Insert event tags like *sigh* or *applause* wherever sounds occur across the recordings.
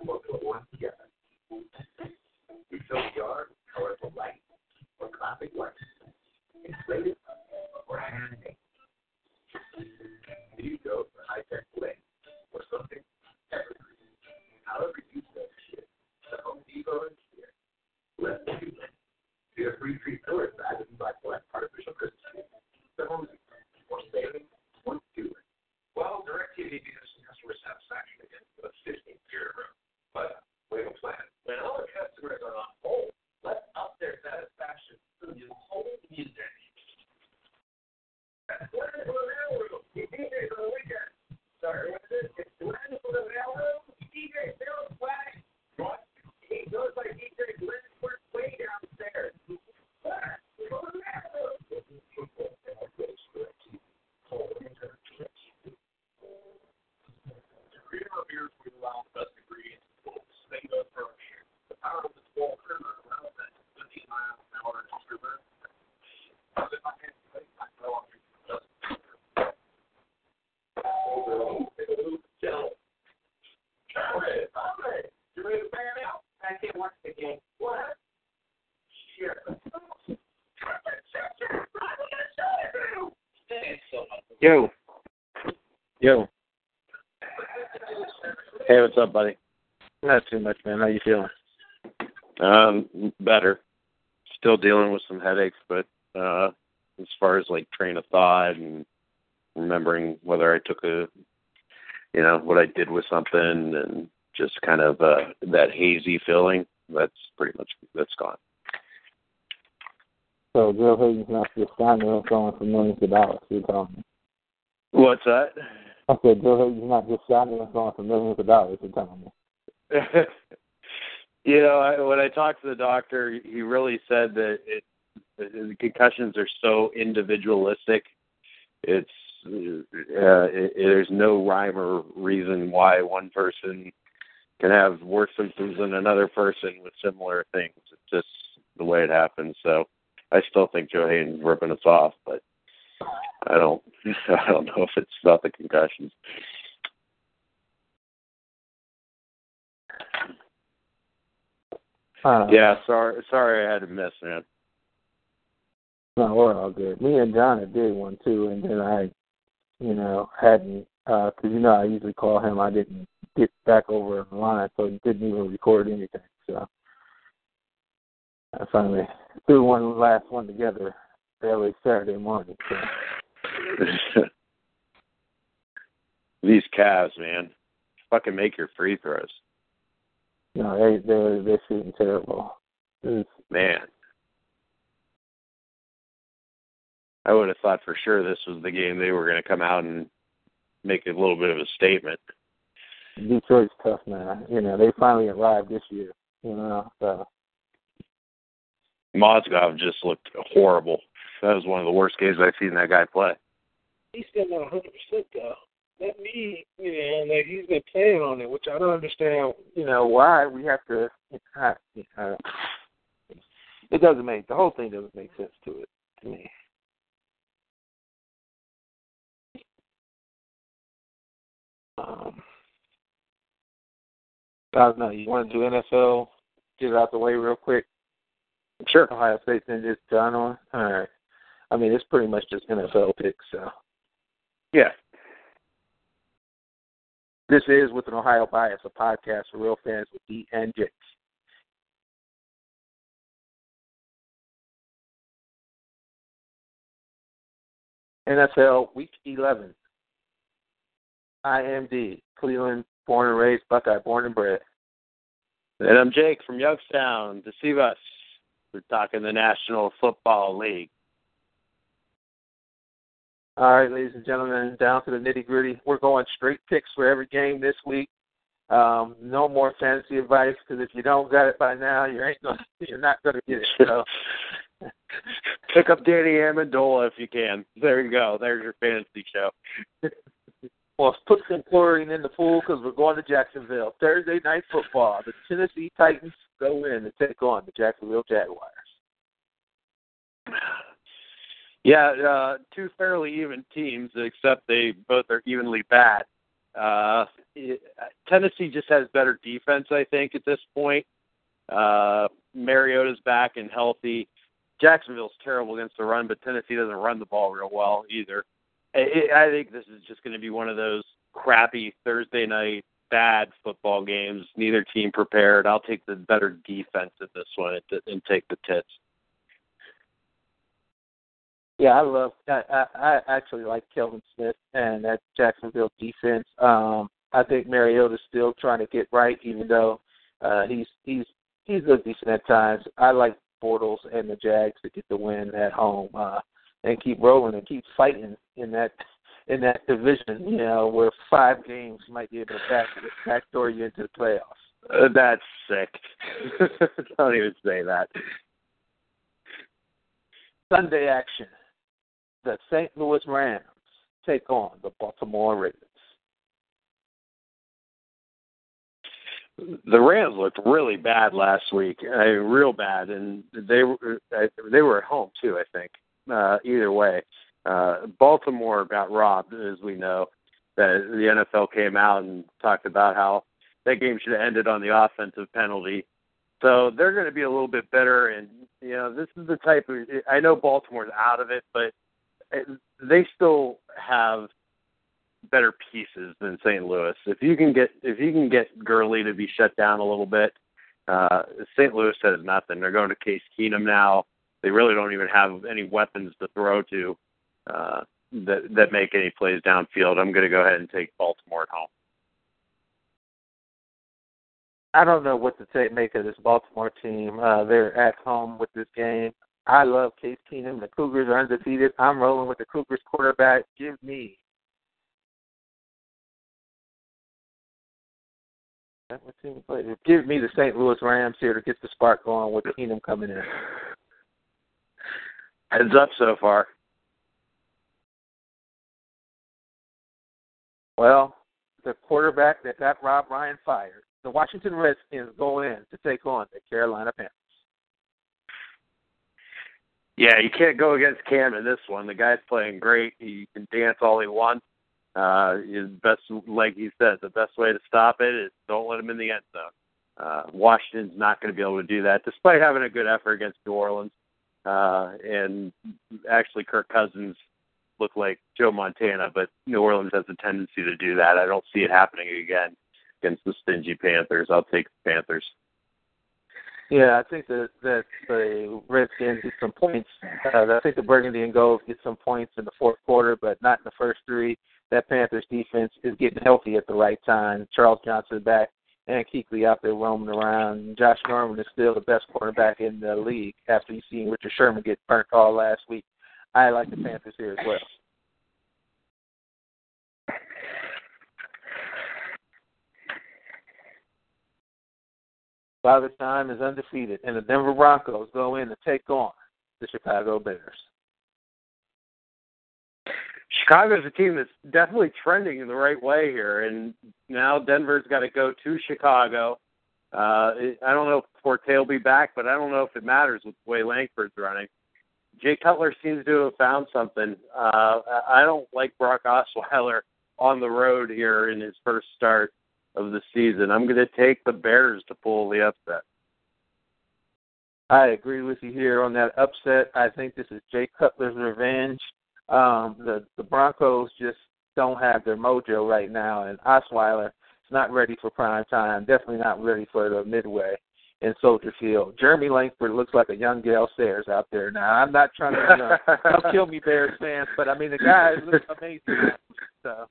or. You fill the yard colorful lights or classic lights. Insulated or handmade. Do you go for high tech bling or something evergreen? However you say shit, the Home Depot is here. Let's do it. Get a free tree filler bag you buy select artificial Christmas trees. The Home Depot. More saving, more doing. Well, DirecTV gives customer satisfaction again for the 15th year in a row. But we have a plan. When all our customers are on hold, let's up their satisfaction through new home music. Sorry, what's this? It's Glenn for the mailroom. DJ Bill Flag. What? He goes by DJ Glenn. We're way downstairs. Create our beers with allow the best ingredients. They go for the power of the small creamer around that 50 mile an hour distributor. I was in my hand, I fell off you ready to fan out? I can't watch the game. What? Sure. Yo. Yo. Hey, what's up, buddy? Not too much, man. How you feeling? Um, better. Still dealing with some headaches, but uh as far as like train of thought and remembering whether I took a you know, what I did with something and just kind of uh that hazy feeling, that's pretty much that's gone. So Joe Haden's not just signing up going for millions of dollars, you're telling me. What's that? I said Joe Haden's not just signing up going for millions of dollars, you're telling me. *laughs* you know, I, when I talked to the doctor, he really said that it the concussions are so individualistic. It's uh, it, there's no rhyme or reason why one person can have worse symptoms than another person with similar things. It's just the way it happens. So I still think Joe Haden's ripping us off, but I don't *laughs* I don't know if it's about the concussions. Uh, Yeah, sorry sorry I had to miss, man. No, we're all good. Me and John did one too, and then I, you know, hadn't because you know I usually call him. I didn't get back over the line, so he didn't even record anything. So I finally threw one last one together early Saturday morning. So *laughs* These Cavs, man. Fucking make your free throws. No, they they're they're shooting terrible. It's, Man. I would have thought for sure this was the game they were going to come out and make a little bit of a statement. Detroit's tough, man. You know, they finally arrived this year. You know, so Mozgov just looked horrible. That was one of the worst games I've seen that guy play. he's still not 100 percent though. That me, you know, like he's been playing on it, which I don't understand. you know why we have to. I, I, it doesn't make the whole thing doesn't make sense to it to me. Um, I don't know. You want to do NFL? Get it out the way real quick. Sure. Ohio State's in just done on. All right. I mean, it's pretty much just NFL picks. So Yeah. This is With an Ohio Bias, a podcast for real fans with D and J. NFL Week 11. I am D, Cleveland, born and raised, Buckeye, born and bred. And I'm Jake from Youngstown. Deceive us. We're talking the National Football League. All right, ladies and gentlemen, down to the nitty gritty. We're going straight picks for every game this week. Um, no more fantasy advice because if you don't got it by now, you ain't gonna, *laughs* you're not going to get it. So *laughs* pick up Danny Amendola if you can. There you go. There's your fantasy show. *laughs* well, put some chlorine in the pool because we're going to Jacksonville. Thursday night football. The Tennessee Titans go in to take on the Jacksonville Jaguars. Yeah, uh, two fairly even teams, except they both are evenly bad. Uh, it, Tennessee just has better defense, I think, at this point. Uh, Mariota's back and healthy. Jacksonville's terrible against the run, but Tennessee doesn't run the ball real well either. I, I think this is just going to be one of those crappy Thursday night bad football games. Neither team prepared. I'll take the better defense in this one and take the tits. Yeah, I love. I, I, I actually like Telvin Smith and that Jacksonville defense. Um, I think Mariota's still trying to get right, even though uh, he's he's he's looked decent at times. I like Bortles and the Jags to get the win at home uh, and keep rolling and keep fighting in that in that division. You know, where five games might be able to back backdoor you into the playoffs. Uh, that's sick. *laughs* Don't even say that. Sunday action the St. Louis Rams take on the Baltimore Ravens. The Rams looked really bad last week, mean, real bad, and they were they were at home too. I think uh, either way, uh, Baltimore got robbed, as we know. That the NFL came out and talked about how that game should have ended on the offensive penalty. So they're going to be a little bit better, and you know this is the type of. I know Baltimore's out of it, but they still have better pieces than St. Louis. If you can get if you can get Gurley to be shut down a little bit, uh, St. Louis has nothing. They're going to Case Keenum now. They really don't even have any weapons to throw to uh, that that make any plays downfield. I'm going to go ahead and take Baltimore at home. I don't know what to take, make of this Baltimore team. Uh, they're at home with this game. I love Case Keenum. The Cougars are undefeated. I'm rolling with the Cougars quarterback. Give me. Give me the St. Louis Rams here to get the spark going with Keenum coming in. Heads up so far. Well, the quarterback that got Rob Ryan fired, the Washington Redskins go in to take on the Carolina Panthers. Yeah, you can't go against Cam in this one. The guy's playing great. He can dance all he wants. Uh, his best, like he said, the best way to stop it is don't let him in the end zone. Uh, Washington's not going to be able to do that, despite having a good effort against New Orleans. Uh, and actually, Kirk Cousins looked like Joe Montana, but New Orleans has a tendency to do that. I don't see it happening again against the stingy Panthers. I'll take the Panthers. Yeah, I think that that the Redskins get some points. Uh, I think the Burgundy and Gold get some points in the fourth quarter, but not in the first three. That Panthers defense is getting healthy at the right time. Charles Johnson back and Kuechly out there roaming around. Josh Norman is still the best quarterback in the league after you seen Richard Sherman get burnt all last week. I like the Panthers here as well. Father Time is undefeated, and the Denver Broncos go in to take on the Chicago Bears. Chicago's a team that's definitely trending in the right way here, and now Denver's got to go to Chicago. Uh, I don't know if Forte will be back, but I don't know if it matters with the way Langford's running. Jay Cutler seems to have found something. Uh, I don't like Brock Osweiler on the road here in his first start of the season. I'm going to take the Bears to pull the upset. I agree with you here on that upset. I think this is Jay Cutler's revenge. Um, the the Broncos just don't have their mojo right now, and Osweiler is not ready for prime time. Definitely not ready for the midway in Soldier Field. Jeremy Langford looks like a young Gale Sayers out there now. I'm not trying to, you know, don't kill me, Bears fans, but I mean the guy looks amazing. So,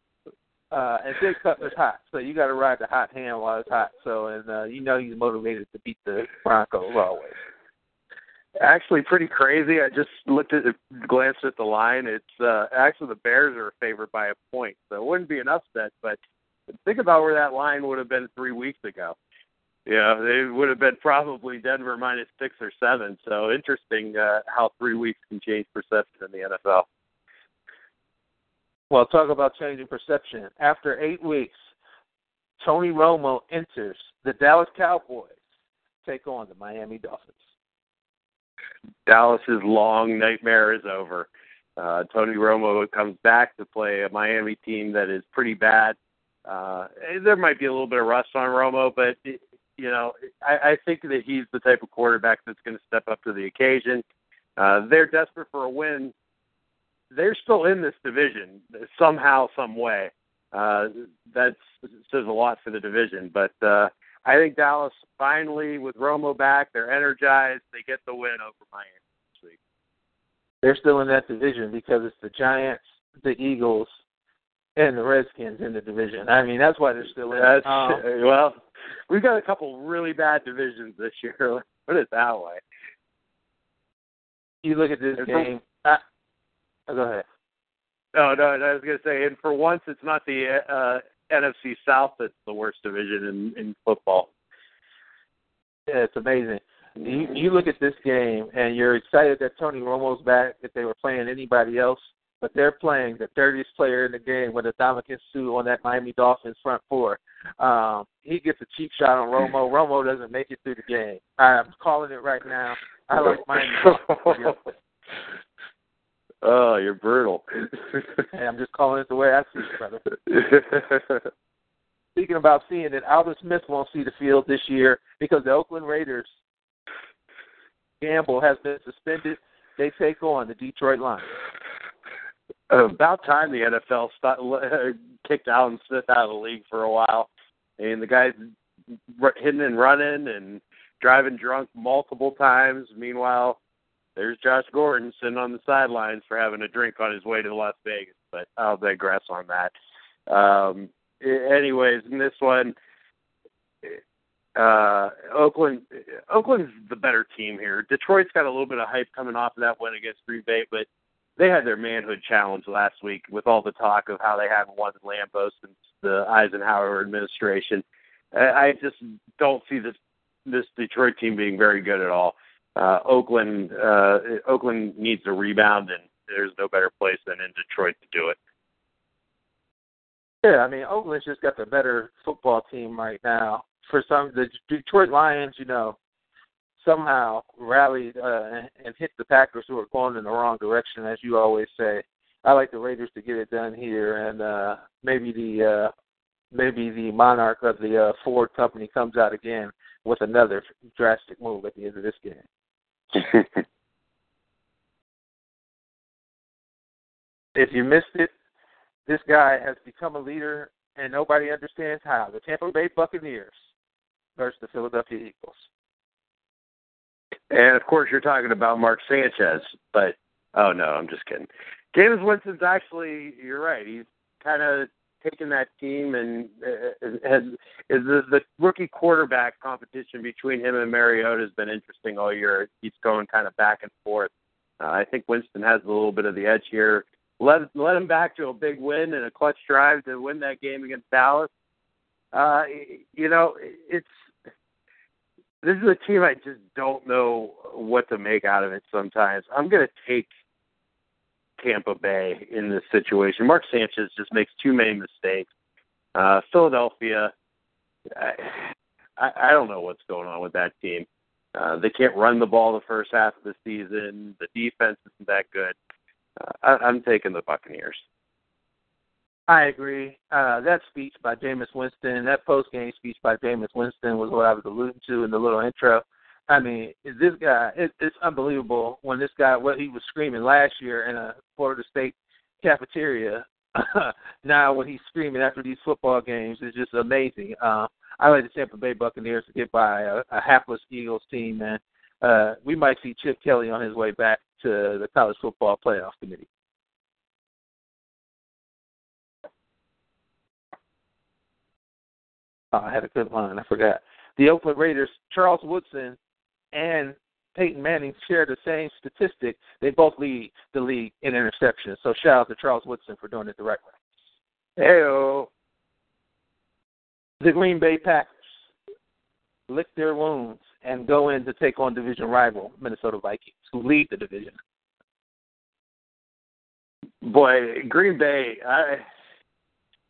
uh, and Jay Cutler's hot, so you got to ride the hot hand while it's hot. So, and uh, you know he's motivated to beat the Broncos always. Actually, pretty crazy. I just looked at, glanced at the line. It's uh, actually the Bears are favored by a point, so it wouldn't be an upset. But think about where that line would have been three weeks ago. Yeah, they would have been probably Denver minus six or seven. So interesting uh, how three weeks can change perception in the NFL. Well, talk about changing perception. After eight weeks, Tony Romo enters the Dallas Cowboys take on the Miami Dolphins. Dallas's long nightmare is over. Uh, Tony Romo comes back to play a Miami team that is pretty bad. Uh, there might be a little bit of rust on Romo, but you know, I, I think that he's the type of quarterback that's going to step up to the occasion. Uh, they're desperate for a win. They're still in this division somehow, some way. Uh, that says a lot for the division. But uh, I think Dallas finally, with Romo back, they're energized. They get the win over Miami this week. They're still in that division because it's the Giants, the Eagles, and the Redskins in the division. I mean, that's why they're still in. That's, um, well, we've got a couple really bad divisions this year. *laughs* Put it that way. You look at this game. Uh, go ahead. No, no, I was going to say, and for once, it's not the uh, NFC South that's the worst division in in football. Yeah, it's amazing. You you look at this game and you're excited that Tony Romo's back. If they were playing anybody else, but they're playing the dirtiest player in the game with a Ndamukong Suh on that Miami Dolphins front four. Um, he gets a cheap shot on Romo. Romo doesn't make it through the game. I'm calling it right now. I like Miami. *laughs* oh, you're brutal. *laughs* hey, I'm just calling it the way I see it, brother. *laughs* Speaking about seeing it, Aldon Smith won't see the field this year because the Oakland Raiders Gamble has been suspended. They take on the Detroit Lions um, about time the NFL stopped, uh, kicked Aldon Smith out of the league for a while. And the guy's hitting and running and driving drunk multiple times. Meanwhile, there's Josh Gordon sitting on the sidelines for having a drink on his way to Las Vegas. But I'll digress on that. Um, anyways, in this one, uh, Oakland, Oakland's the better team here. Detroit's got a little bit of hype coming off of that win against Green Bay, but they had their manhood challenge last week with all the talk of how they haven't won Lambeau since the Eisenhower administration. I just don't see this this Detroit team being very good at all. Uh, Oakland uh, Oakland needs a rebound, and there's no better place than in Detroit to do it. Yeah, I mean Oakland's just got the better football team right now. For some, the Detroit Lions, you know, somehow rallied uh, and hit the Packers who are going in the wrong direction, as you always say. I like the Raiders to get it done here, and uh, maybe the uh, maybe the monarch of the uh, Ford company comes out again with another drastic move at the end of this game. *laughs* if you missed it, this guy has become a leader, and nobody understands how. The Tampa Bay Buccaneers versus the Philadelphia Eagles. And of course, you're talking about Mark Sanchez, but oh no, I'm just kidding. Jameis Winston's actually, you're right. He's kind of taken that team and uh, has is the, the rookie quarterback competition between him and Mariota has been interesting all year. He's going kind of back and forth. Uh, I think Winston has a little bit of the edge here. Led led him back to a big win and a clutch drive to win that game against Dallas. Uh, you know, it's this is a team I just don't know what to make out of it sometimes. I'm going to take Tampa Bay in this situation. Mark Sanchez just makes too many mistakes. Uh, Philadelphia, I, I, I don't know what's going on with that team. Uh, they can't run the ball the first half of the season. The defense isn't that good. Uh, I, I'm taking the Buccaneers. I agree. Uh, that speech by Jameis Winston, that post game speech by Jameis Winston was what I was alluding to in the little intro. I mean, this guy, it, it's unbelievable when this guy, what he was screaming last year in a Florida State cafeteria *laughs* now when he's screaming after these football games is just amazing. Uh, I like the Tampa Bay Buccaneers to get by a, a hapless Eagles team, and uh, we might see Chip Kelly on his way back to the college football playoff committee. Oh, I had a good line. I forgot. The Oakland Raiders, Charles Woodson and Peyton Manning share the same statistic. They both lead the league in interceptions. So shout out to Charles Woodson for doing it the right way. The Green Bay Packers lick their wounds and go in to take on division rival Minnesota Vikings, who lead the division. Boy, Green Bay. I,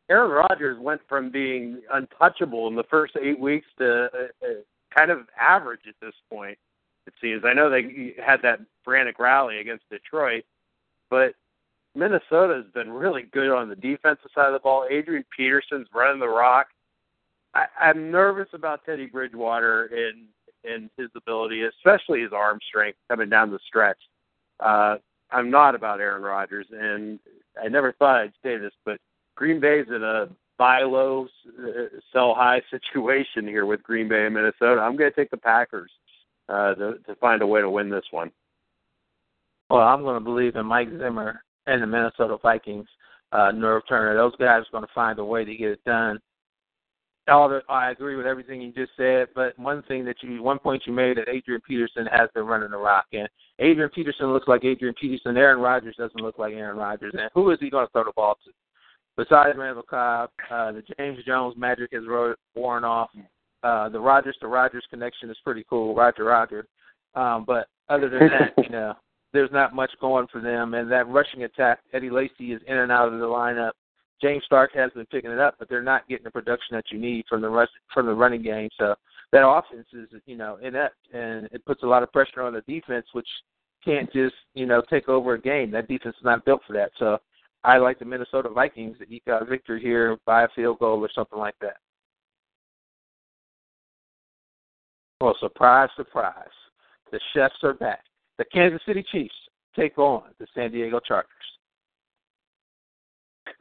Aaron Rodgers went from being untouchable in the first eight weeks to uh, uh kind of average at this point. It seems. I know they had that frantic rally against Detroit, but Minnesota has been really good on the defensive side of the ball. Adrian Peterson's running the rock. I, I'm nervous about Teddy Bridgewater and and his ability, especially his arm strength coming down the stretch. Uh, I'm not about Aaron Rodgers, and I never thought I'd say this, but Green Bay's in a buy low, sell high *laughs* situation here with Green Bay and Minnesota. I'm going to take the Packers uh, to, to find a way to win this one. Well, I'm going to believe in Mike Zimmer and the Minnesota Vikings. Uh, Norv Turner, those guys are going to find a way to get it done. All the, I agree with everything you just said, but one thing that you, one point you made that Adrian Peterson has been running the rock, and Adrian Peterson looks like Adrian Peterson. Aaron Rodgers doesn't look like Aaron Rodgers, and who is he going to throw the ball to? Besides Randall Cobb, uh, the James Jones magic has worn off. Uh, the Rodgers to Rodgers connection is pretty cool, Roger Roger. Um, but other than that, *laughs* you know, there's not much going for them. And that rushing attack, Eddie Lacy is in and out of the lineup. James Starks has been picking it up, but they're not getting the production that you need from the rush, from the running game. So that offense is, you know, inept, and it puts a lot of pressure on the defense, which can't just, you know, take over a game. That defense is not built for that. So I like the Minnesota Vikings to eke out victory here by a field goal or something like that. Well, surprise, surprise. The chefs are back. The Kansas City Chiefs take on the San Diego Chargers.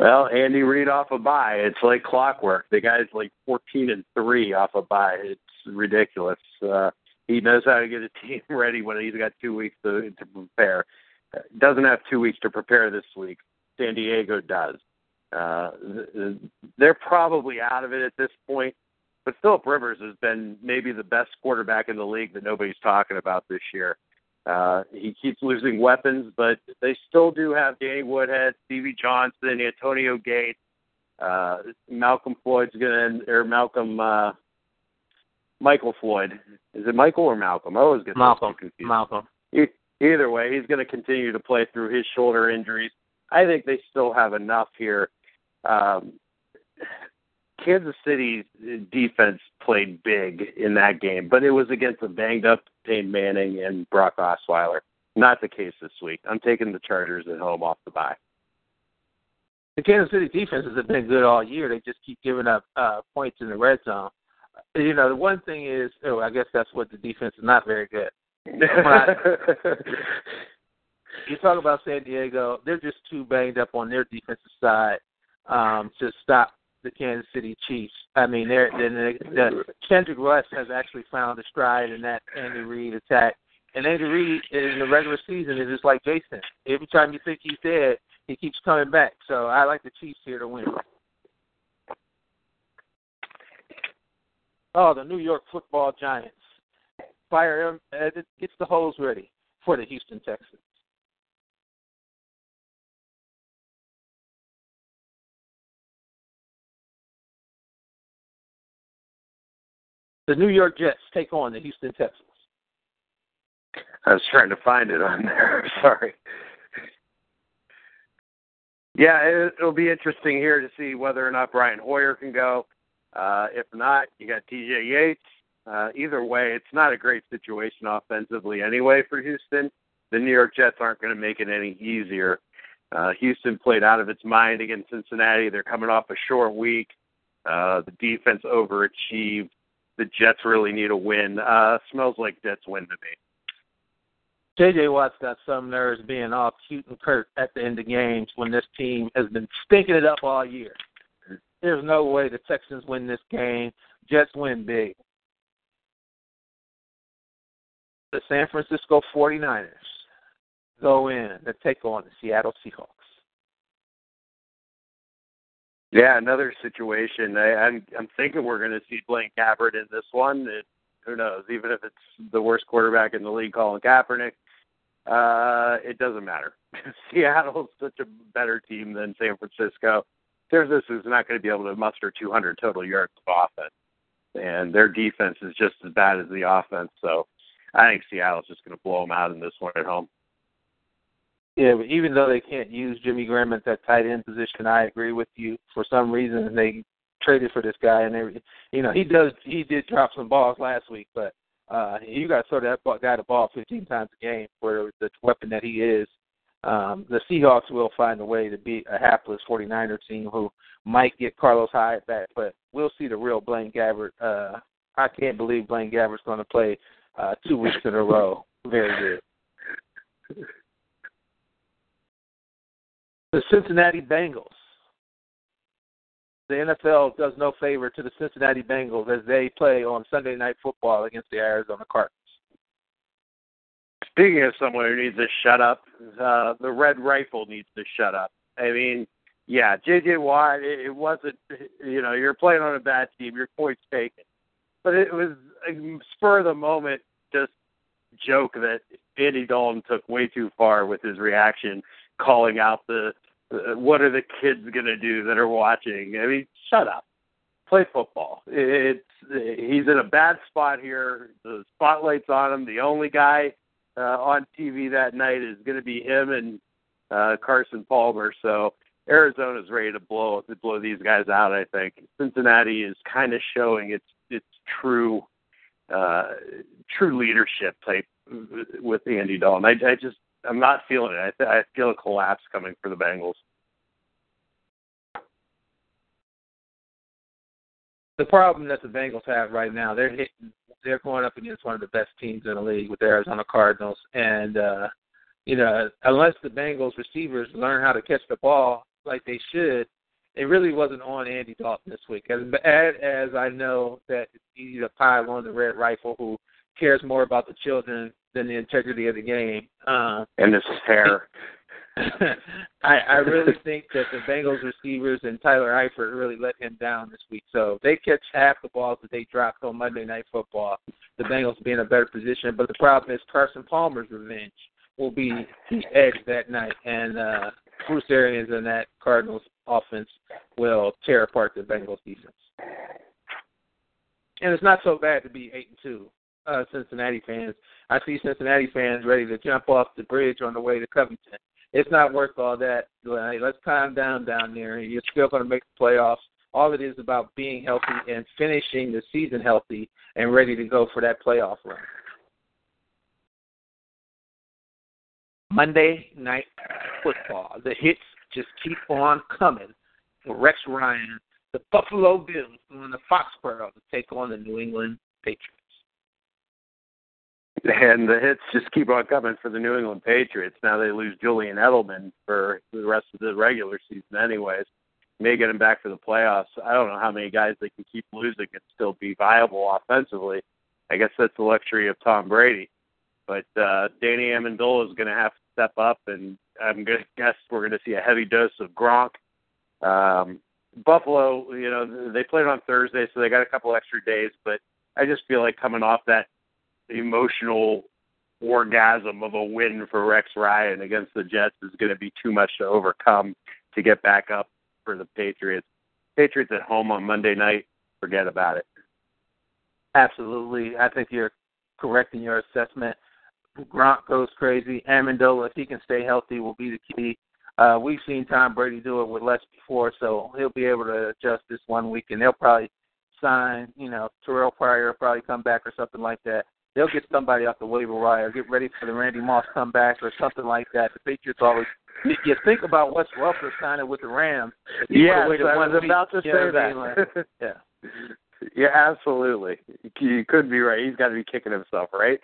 Well, Andy Reid off a bye. It's like clockwork. The guy's like 14 and three off a bye. It's ridiculous. Uh, he knows how to get a team *laughs* ready when he's got two weeks to to prepare. Doesn't have two weeks to prepare this week. San Diego does. Uh, they're probably out of it at this point. But Philip Rivers has been maybe the best quarterback in the league that nobody's talking about this year. Uh, he keeps losing weapons, but they still do have Danny Woodhead, Stevie Johnson, Antonio Gates, uh, Malcolm Floyd's gonna or Malcolm uh, Michael Floyd. Is it Michael or Malcolm? I always get Malcolm. confused. Malcolm. Either way, he's going to continue to play through his shoulder injuries. I think they still have enough here. Um, Kansas City's defense played big in that game, but it was against a banged up Peyton Manning and Brock Osweiler. Not the case this week. I'm taking the Chargers at home off the bye. The Kansas City defenses have been good all year. They just keep giving up uh, points in the red zone. You know, the one thing is, oh, I guess that's what the defense is not very good. *laughs* you talk about San Diego, they're just too banged up on their defensive side um, to stop the Kansas City Chiefs. I mean, they're, they're, the Kendrick West has actually found a stride in that Andy Reid attack. And Andy Reid in the regular season is just like Jason. Every time you think he's dead, he keeps coming back. So I like the Chiefs here to win. Oh, the New York Football Giants fire uh, gets the hose ready for the Houston Texans. The New York Jets take on the Houston Texans. I was trying to find it on there. *laughs* Sorry. Yeah, it, it'll be interesting here to see whether or not Brian Hoyer can go. Uh, if not, you got TJ Yates. Uh, either way, it's not a great situation offensively anyway for Houston. The New York Jets aren't going to make it any easier. Uh, Houston played out of its mind against Cincinnati. They're coming off a short week. Uh, the defense overachieved the Jets really need a win. Uh, smells like Jets win to me. JJ Watt's got some nerves being all cute and curt at the end of games when this team has been stinking it up all year. There's no way the Texans win this game. Jets win big. The San Francisco 49ers go in to take on the Seattle Seahawks. Yeah, another situation. I, I'm I'm thinking we're going to see Blaine Gabbert in this one. It, who knows? Even if it's the worst quarterback in the league, Colin Kaepernick, uh, it doesn't matter. *laughs* Seattle's such a better team than San Francisco. There's this is not going to be able to muster 200 total yards of offense, and their defense is just as bad as the offense. So I think Seattle's just going to blow them out in this one at home. Yeah, but even though they can't use Jimmy Graham at that tight end position, I agree with you. For some reason, they traded for this guy, and they, you know, he does he did drop some balls last week, but uh you got to throw that guy the ball 15 times a game for the weapon that he is. Um, the Seahawks will find a way to beat a hapless 49er team who might get Carlos Hyde back, but we'll see the real Blaine Gabbert. Uh, I can't believe Blaine Gabbert's going to play uh, two weeks in a row. Very good. The Cincinnati Bengals. The NFL does no favor to the Cincinnati Bengals as they play on Sunday Night Football against the Arizona Cardinals. Speaking of someone who needs to shut up, uh, the Red Rifle needs to shut up. I mean, yeah, J.J. Watt, it, it wasn't, you know, you're playing on a bad team, your point's taken. But it was a spur of the moment just joke that Andy Dalton took way too far with his reaction, calling out the what are the kids going to do that are watching? I mean, shut up. Play football. It's he's in a bad spot here. The spotlight's on him. The only guy uh, on TV that night is going to be him and uh, Carson Palmer. So Arizona's ready to blow to blow these guys out. I think Cincinnati is kind of showing its its true uh, true leadership type with Andy Dalton. I, I just I'm not feeling it. I, I feel a collapse coming for the Bengals. The problem that the Bengals have right now, they're hitting, they're going up against one of the best teams in the league with the Arizona Cardinals, and uh, you know, unless the Bengals receivers learn how to catch the ball like they should, it really wasn't on Andy Dalton this week. As bad as I know that it's easy to pile on the Red Rifle, who cares more about the children than the integrity of the game. Uh, and his hair. *laughs* I, I really think that the Bengals receivers and Tyler Eifert really let him down this week. So if they catch half the balls that they dropped on Monday Night Football, the Bengals be in a better position. But the problem is Carson Palmer's revenge will be the edge that night, and uh, Bruce Arians and that Cardinals offense will tear apart the Bengals defense. And it's not so bad to be eight and two uh, Cincinnati fans. I see Cincinnati fans ready to jump off the bridge on the way to Covington. It's not worth all that. Hey, let's calm down down there. You're still going to make the playoffs. All it is about being healthy and finishing the season healthy and ready to go for that playoff run. Monday night football. The hits just keep on coming. Rex Ryan, the Buffalo Bills, going to Foxborough to take on the New England Patriots. And the hits just keep on coming for the New England Patriots. Now they lose Julian Edelman for the rest of the regular season, anyways. May get him back for the playoffs. I don't know how many guys they can keep losing and still be viable offensively. I guess that's the luxury of Tom Brady. But uh, Danny Amendola is going to have to step up, and I'm going to guess we're going to see a heavy dose of Gronk. Um, Buffalo, you know, they played on Thursday, so they got a couple extra days. But I just feel like coming off that emotional orgasm of a win for Rex Ryan against the Jets is going to be too much to overcome to get back up for the Patriots. Patriots at home on Monday night, forget about it. Absolutely. I think you're correct in your assessment. Gronk goes crazy. Amendola, if he can stay healthy, will be the key. Uh, we've seen Tom Brady do it with less before, so he'll be able to adjust this one week, and they'll probably sign, you know, Terrelle Pryor probably come back or something like that they'll get somebody off the waiver wire, get ready for the Randy Moss comeback or something like that. The Patriots always you think about Wes Welker signing with the Rams. Yeah, I was week, about to say that. Like, *laughs* yeah. Yeah, absolutely. You could be right. He's got to be kicking himself, right?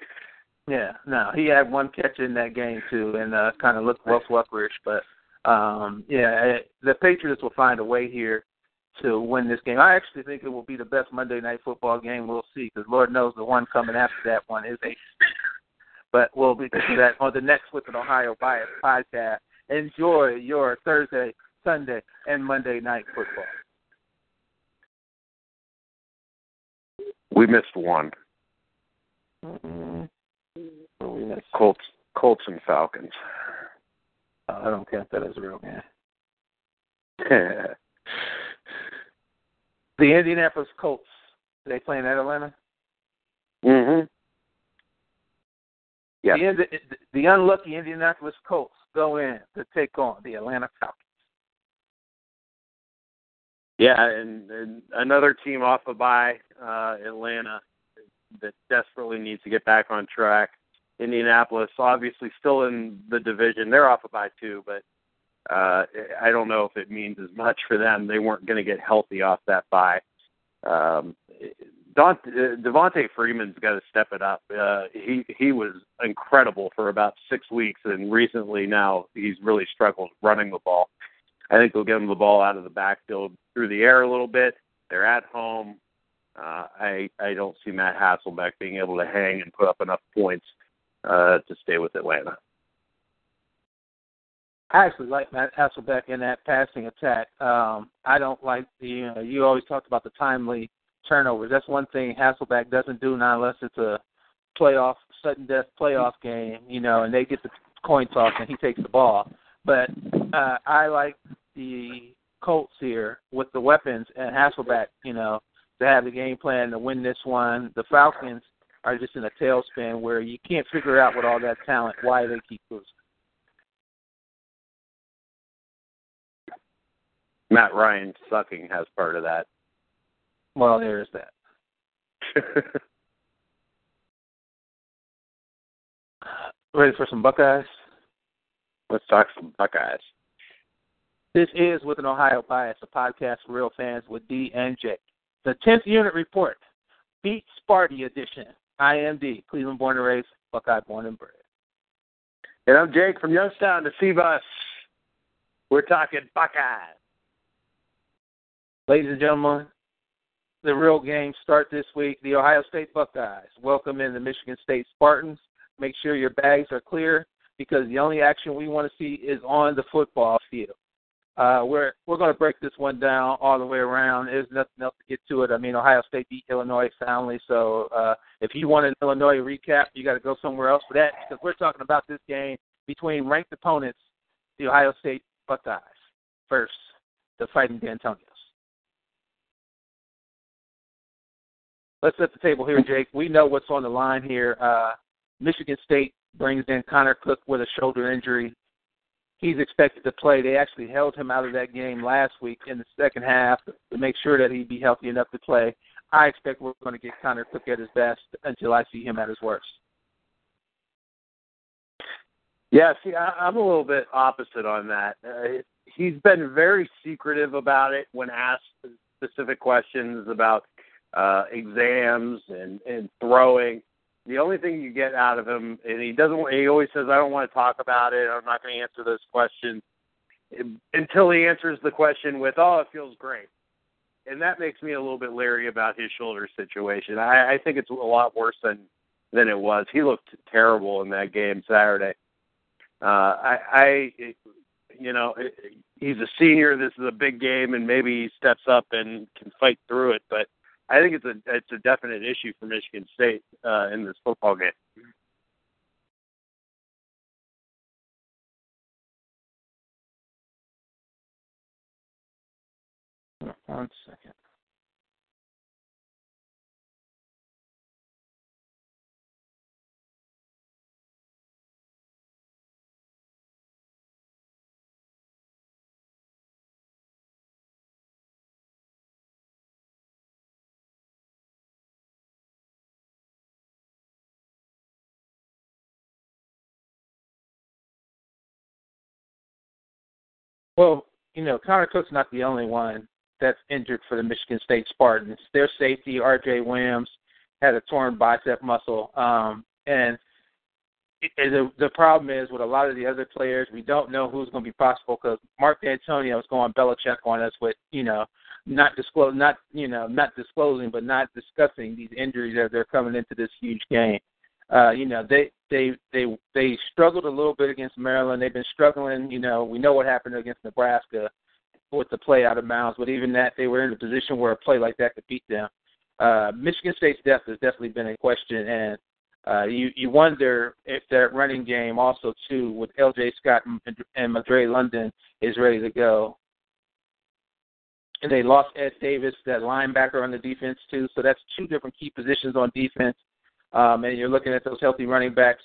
Yeah, no, he had one catch in that game too, and uh, kind of looked Wes Welkerish. But um, yeah, the Patriots will find a way here to win this game. I actually think it will be the best Monday night football game we'll see because Lord knows the one coming after that one is a *laughs* but we'll be to that on the next with an Ohio Bias podcast. Enjoy your Thursday, Sunday, and Monday night football. We missed one. Mm-hmm. we missed? Colts, Colts and Falcons. Oh, I don't count that as a real game. *laughs* the Indianapolis Colts. Are they playing at Atlanta? Mm-hmm. Yeah. The, the unlucky Indianapolis Colts go in to take on the Atlanta Falcons. Yeah, and, and another team off a of bye, uh, Atlanta, that desperately needs to get back on track. Indianapolis, obviously, still in the division. They're off a of bye too, but uh, I don't know if it means as much for them. They weren't going to get healthy off that bye. Um, Don, uh, Freeman's got to step it up. Uh, he he was incredible for about six weeks, and recently now he's really struggled running the ball. I think they'll get him the ball out of the backfield through the air a little bit. They're at home. Uh, I I don't see Matt Hasselbeck being able to hang and put up enough points uh, to stay with Atlanta. I actually like Matt Hasselbeck in that passing attack. Um, I don't like the. You, know, you always talked about the timely turnovers. That's one thing Hasselbeck doesn't do now unless it's a playoff sudden death playoff game, you know, and they get the coin toss and he takes the ball. But uh I like the Colts here with the weapons and Hasselbeck, you know, to have the game plan to win this one. The Falcons are just in a tailspin where you can't figure out with all that talent why they keep losing. Matt Ryan sucking has part of that. Well, there is that. *laughs* Ready for some Buckeyes? Let's talk some Buckeyes. This is with an Ohio bias, a podcast for real fans with D and J. The 10th unit report, Beat Sparty edition. IMD, Cleveland born and raised, Buckeye born and bred. And I'm Jake from Youngstown to see us. We're talking Buckeyes. Ladies and gentlemen, the real games start this week. The Ohio State Buckeyes welcome in the Michigan State Spartans. Make sure your bags are clear because the only action we want to see is on the football field. Uh, we're we're going to break this one down all the way around. There's nothing else to get to it. I mean, Ohio State beat Illinois soundly, so uh, if you want an Illinois recap, you got to go somewhere else for that because we're talking about this game between ranked opponents, the Ohio State Buckeyes, versus the Fighting Dantonios. Let's set the table here, Jake. We know what's on the line here. Uh, Michigan State brings in Connor Cook with a shoulder injury. He's expected to play. They actually held him out of that game last week in the second half to make sure that he'd be healthy enough to play. I expect we're going to get Connor Cook at his best until I see him at his worst. Yeah, see, I, I'm a little bit opposite on that. Uh, he's been very secretive about it when asked specific questions about uh, exams and and throwing. The only thing you get out of him, and he doesn't. He always says, "I don't want to talk about it. I'm not going to answer those questions." Until he answers the question with, "Oh, it feels great," and that makes me a little bit leery about his shoulder situation. I, I think it's a lot worse than than it was. He looked terrible in that game Saturday. Uh, I, I, you know, he's a senior. This is a big game, and maybe he steps up and can fight through it. But I think it's a it's a definite issue for Michigan State uh, in this football game. One second. Well, you know, Connor Cook's not the only one that's injured for the Michigan State Spartans. Their safety, R.J. Williams, had a torn bicep muscle, um, and the the problem is with a lot of the other players, we don't know who's going to be possible because Mark Dantonio is going Belichick on us with you know not disclose not you know not disclosing but not discussing these injuries as they're coming into this huge game. Uh, you know they they they they struggled a little bit against Maryland. They've been struggling. You know we know what happened against Nebraska with the play out of bounds, but even that they were in a position where a play like that could beat them. Uh, Michigan State's depth has definitely been in question, and uh, you you wonder if that running game also too with L.J. Scott and, and Madre London is ready to go. And they lost Ed Davis, that linebacker on the defense too. So that's two different key positions on defense. Um, and you're looking at those healthy running backs.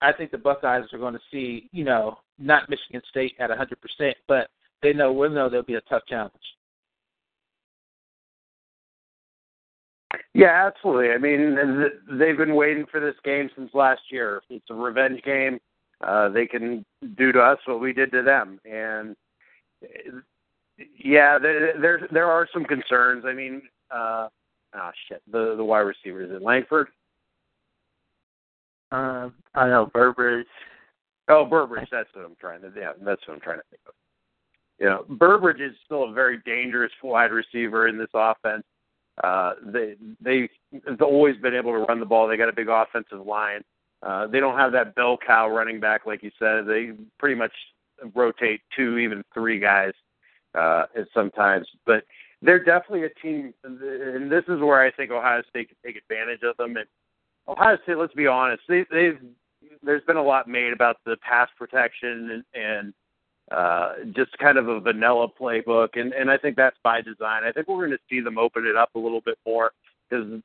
I think the Buckeyes are going to see, you know, not Michigan State at 100%, but they know we'll know there'll be a tough challenge. Yeah, absolutely. I mean, they've been waiting for this game since last year. It's a revenge game. Uh, they can do to us what we did to them, and yeah, there there, are some concerns. I mean, uh, ah, shit, the the wide receivers it Langford? Um, I know Burbridge. Oh, Burbridge. That's what I'm trying to. Yeah, that's what I'm trying to think of. You know, Burbridge is still a very dangerous wide receiver in this offense. Uh, they they've always been able to run the ball. They got a big offensive line. Uh, they don't have that bell cow running back like you said. They pretty much rotate two, even three guys uh, sometimes. But they're definitely a team, and this is where I think Ohio State can take advantage of them. And Ohio State, let's be honest, they, they've there's been a lot made about the pass protection and, and uh, just kind of a vanilla playbook, and and I think that's by design. I think we're going to see them open it up a little bit more because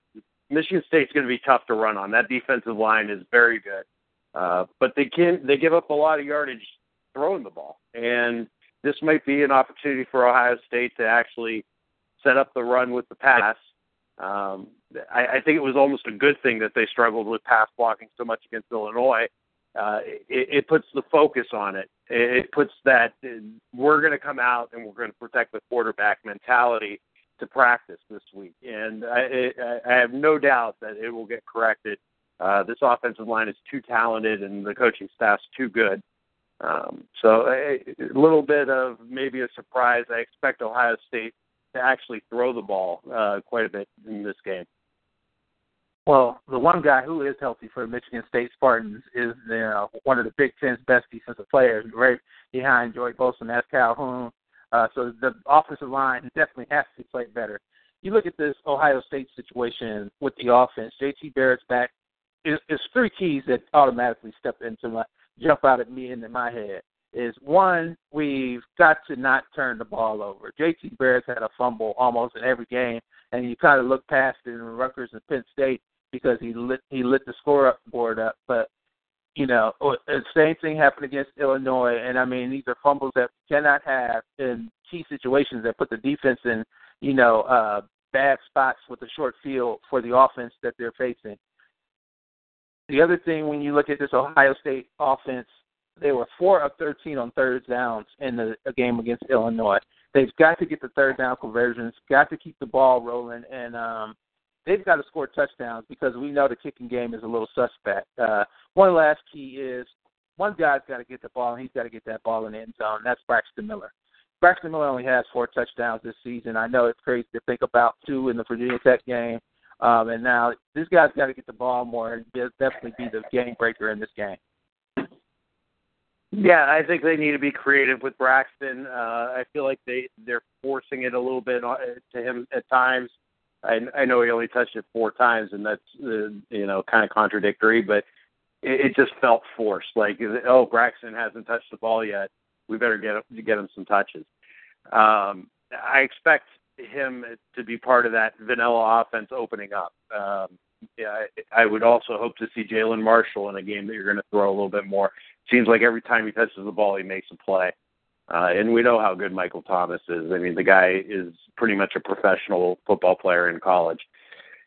Michigan State's going to be tough to run on. That defensive line is very good, uh, but they can they give up a lot of yardage throwing the ball, and this might be an opportunity for Ohio State to actually set up the run with the pass. Um, I, I think it was almost a good thing that they struggled with pass blocking so much against Illinois uh, it, it puts the focus on it. It puts that we're going to come out and we're going to protect the quarterback mentality to practice this week, and I, I have no doubt that it will get corrected. Uh, this offensive line is too talented, and the coaching staff's too good. Um, so a, a little bit of maybe a surprise. I expect Ohio State to actually throw the ball uh, quite a bit in this game. Well, the one guy who is healthy for the Michigan State Spartans is you know, one of the Big Ten's best defensive players, right behind Joey Bosa. That's Calhoun. Uh, so the offensive line definitely has to play better. You look at this Ohio State situation with the offense. JT Barrett's back. It's three keys that automatically step into my jump out at me and in my head. Is one, we've got to not turn the ball over. JT Barrett's had a fumble almost in every game, and you kind of look past it in Rutgers and Penn State because he lit he lit the score up board up. But you know, the same thing happened against Illinois, and I mean these are fumbles that we cannot have in key situations that put the defense in you know uh, bad spots with a short field for the offense that they're facing. The other thing, when you look at this Ohio State offense, they were four of 13 on third downs in the game against Illinois. They've got to get the third down conversions, got to keep the ball rolling, and um, they've got to score touchdowns because we know the kicking game is a little suspect. Uh, one last key is one guy's got to get the ball, and he's got to get that ball in the end zone. That's Braxton Miller. Braxton Miller only has four touchdowns this season. I know it's crazy to think about two in the Virginia Tech game. Um, and now this guy's got to get the ball more and definitely be the game breaker in this game. Yeah, I think they need to be creative with Braxton. Uh, I feel like they they're forcing it a little bit to him at times. I, I know he only touched it four times, and that's uh, you know kind of contradictory, but it, it just felt forced. Like, oh, Braxton hasn't touched the ball yet. We better get get him some touches. Um, I expect him to be part of that vanilla offense opening up. Um, yeah, I, I would also hope to see Jalin Marshall in a game that you're going to throw a little bit more. Seems like every time he touches the ball, he makes a play. Uh, and we know how good Michael Thomas is. I mean, the guy is pretty much a professional football player in college.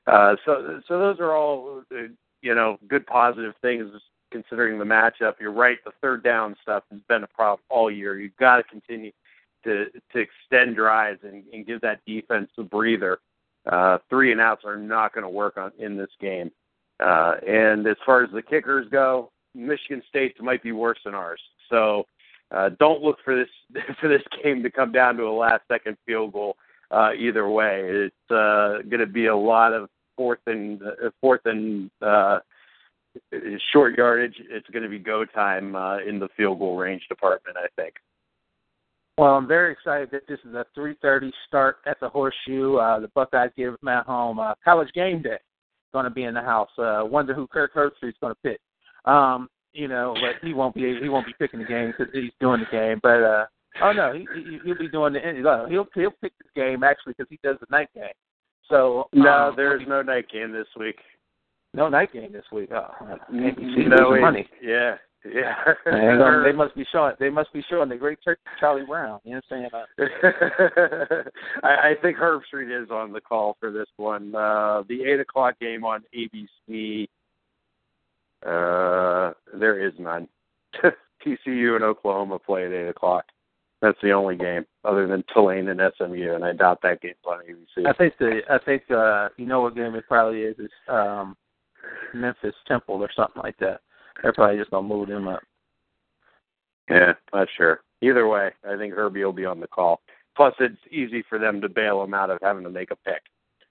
Uh, so, so those are all, uh, you know, good positive things considering the matchup. You're right. The third down stuff has been a problem all year. You've got to continue to to extend drives and, and give that defense a breather. Uh, three and outs are not going to work on in this game. Uh, and as far as the kickers go, Michigan State's might be worse than ours. So uh, don't look for this *laughs* for this game to come down to a last second field goal. Uh, either way, it's uh, going to be a lot of fourth and uh, fourth and uh, short yardage. It's going to be go time uh, in the field goal range department. I think. Well, I'm very excited that this is a 3:30 start at the Horseshoe. Uh, the Buckeyes give them at home. Uh, college game day going to be in the house. Uh, wonder who Kirk Herbstreit's going to pick. Um, you know, but he won't be he won't be picking the game because he's doing the game. But uh, oh no, he, he he'll be doing the uh, he'll he'll pick the game actually because he does the night game. So no, um, there's no night game this week. No night game this week. Oh, ABC no, money. Yeah, yeah. gonna, they must be showing. They must be showing the great Charlie Brown. You know what I'm saying? I, I think Herbstreit is on the call for this one. Uh, the eight o'clock game on ABC. Uh, there is none. *laughs* TCU and Oklahoma play at eight o'clock. That's the only game other than Tulane and SMU, and I doubt that game's on ABC. I think the I think uh you know what game it probably is is um Memphis Temple or something like that. They're probably just gonna move them up. Yeah, not sure. Either way, I think Herbie will be on the call. Plus, it's easy for them to bail him out of having to make a pick.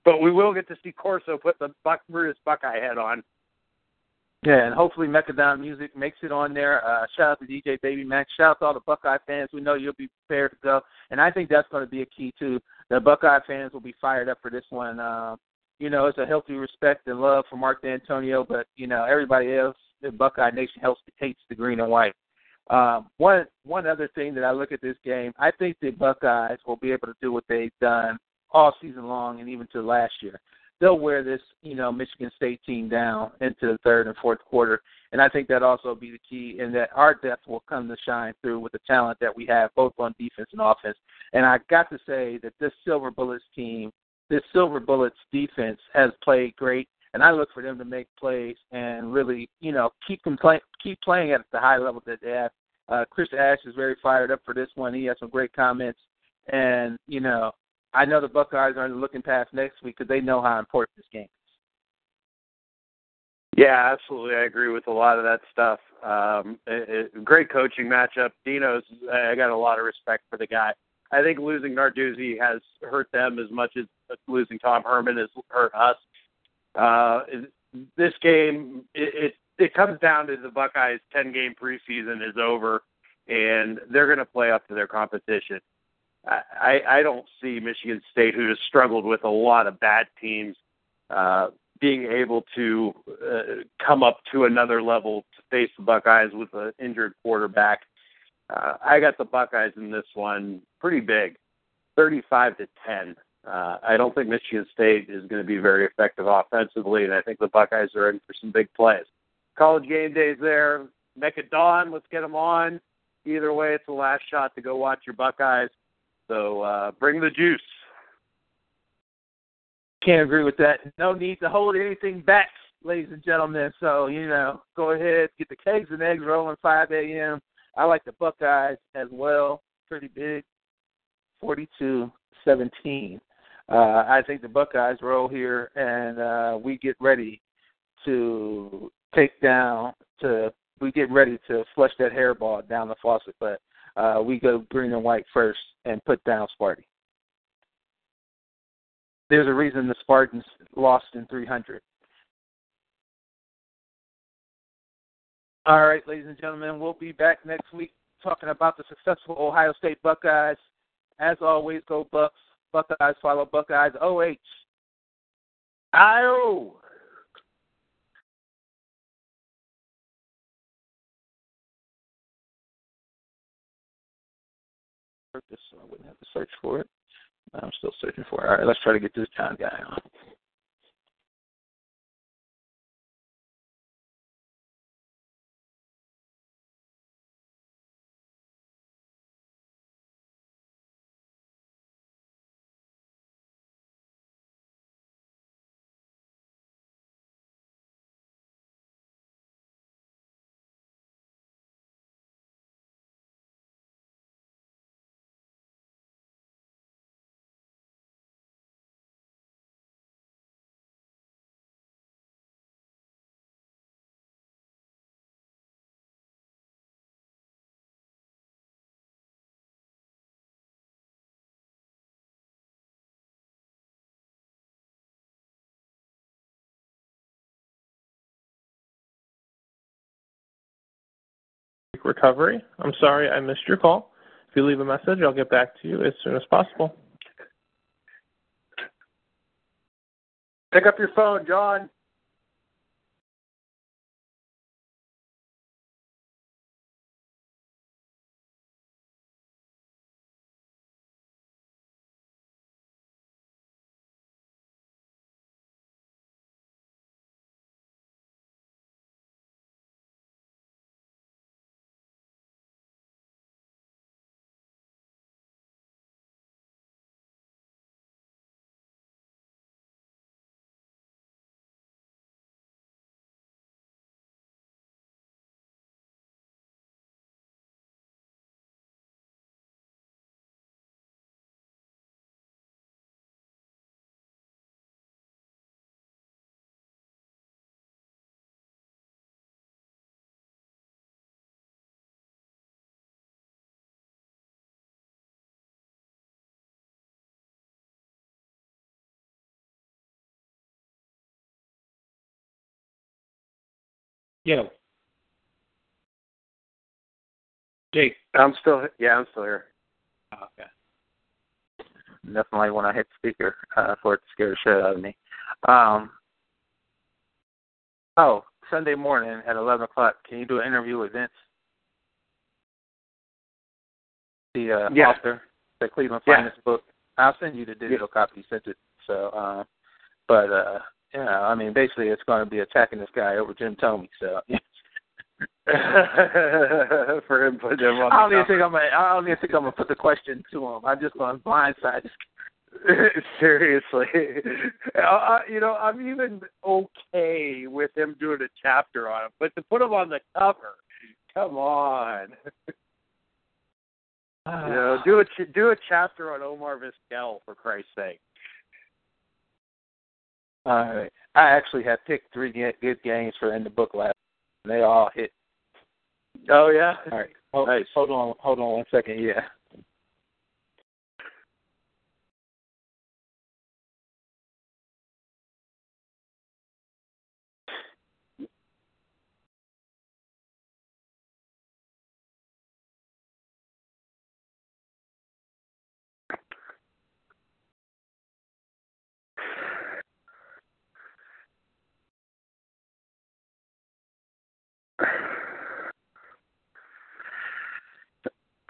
But we will get to see Corso put the Buck Brutus Buckeye head on. Yeah, and hopefully Mechadon Music makes it on there. Uh, shout out to DJ Baby Max. Shout out to all the Buckeye fans. We know you'll be prepared to go, and I think that's going to be a key too. The Buckeye fans will be fired up for this one. Uh, you know, it's a healthy respect and love for Mark Dantonio, but you know everybody else, the Buckeye Nation helps, hates the green and white. Um, one one other thing that I look at this game, I think the Buckeyes will be able to do what they've done all season long and even to last year. They'll wear this, you know, Michigan State team down into the third and fourth quarter, and I think that also be the key, in that our depth will come to shine through with the talent that we have both on defense and offense. And I got to say that this Silver Bullets team, this Silver Bullets defense has played great and I look for them to make plays and really, you know, keep play, keep playing at the high level that they have. Uh, Chris Ash is very fired up for this one. He has some great comments, and you know, I know the Buckeyes are looking past next week because they know how important this game is. Yeah, absolutely. I agree with a lot of that stuff. Um, it, it, great coaching matchup. Dino's. I got a lot of respect for the guy. I think losing Narduzzi has hurt them as much as losing Tom Herman has hurt us. Uh, this game, it, it it comes down to the Buckeyes' ten game preseason is over, and they're going to play up to their competition. I, I don't see Michigan State, who has struggled with a lot of bad teams, uh, being able to uh, come up to another level to face the Buckeyes with an injured quarterback. Uh, I got the Buckeyes in this one pretty big, 35 to 10. Uh, I don't think Michigan State is going to be very effective offensively, and I think the Buckeyes are in for some big plays. College game days there. It dawn. Let's get them on. Either way, it's the last shot to go watch your Buckeyes. So uh, bring the juice. Can't agree with that. No need to hold anything back, ladies and gentlemen. So, you know, go ahead, get the cakes and eggs rolling 5 a.m. I like the Buckeyes as well. Pretty big. 42 17. Uh, I think the Buckeyes roll here, and uh, we get ready to take down to we get ready to flush that hairball down the faucet, but uh, we go green and white first and put down Sparty. There's a reason the Spartans lost in 300. All right, ladies and gentlemen, we'll be back next week talking about the successful Ohio State Buckeyes. As always, go Bucks. Buckeyes follow Buckeyes. OH. IO. This so I wouldn't have to search for it. I'm still searching for it. All right, let's try to get this John guy on. Recovery. I'm sorry I missed your call. If you leave a message, I'll get back to you as soon as possible. Pick up your phone, John. Yeah. Jake. I'm still yeah, I'm still here. Oh, okay. Definitely when I hit speaker uh, for it to scare the shit out of me. Um, oh, Sunday morning at 11 o'clock, can you do an interview with Vince? The uh, Yeah. author, the Cleveland Yeah. Book. I'll send you the digital copy. You sent it. So, uh, but uh, yeah, I mean, basically, it's going to be attacking this guy over Jim Thome. So, *laughs* For him putting him on I don't even think I'm. Gonna, I don't even think I'm gonna put the question to him. I'm just going to blindside. *laughs* Seriously, uh, you know, I'm even okay with him doing a chapter on him, but to put him on the cover, come on. *laughs* you know, do a ch- do a chapter on Omar Vizquel for Christ's sake. All right. I actually had picked three good games for in the book last. And they all hit. Oh yeah. All right. Hold, Nice. hold on. Hold on one second. Yeah.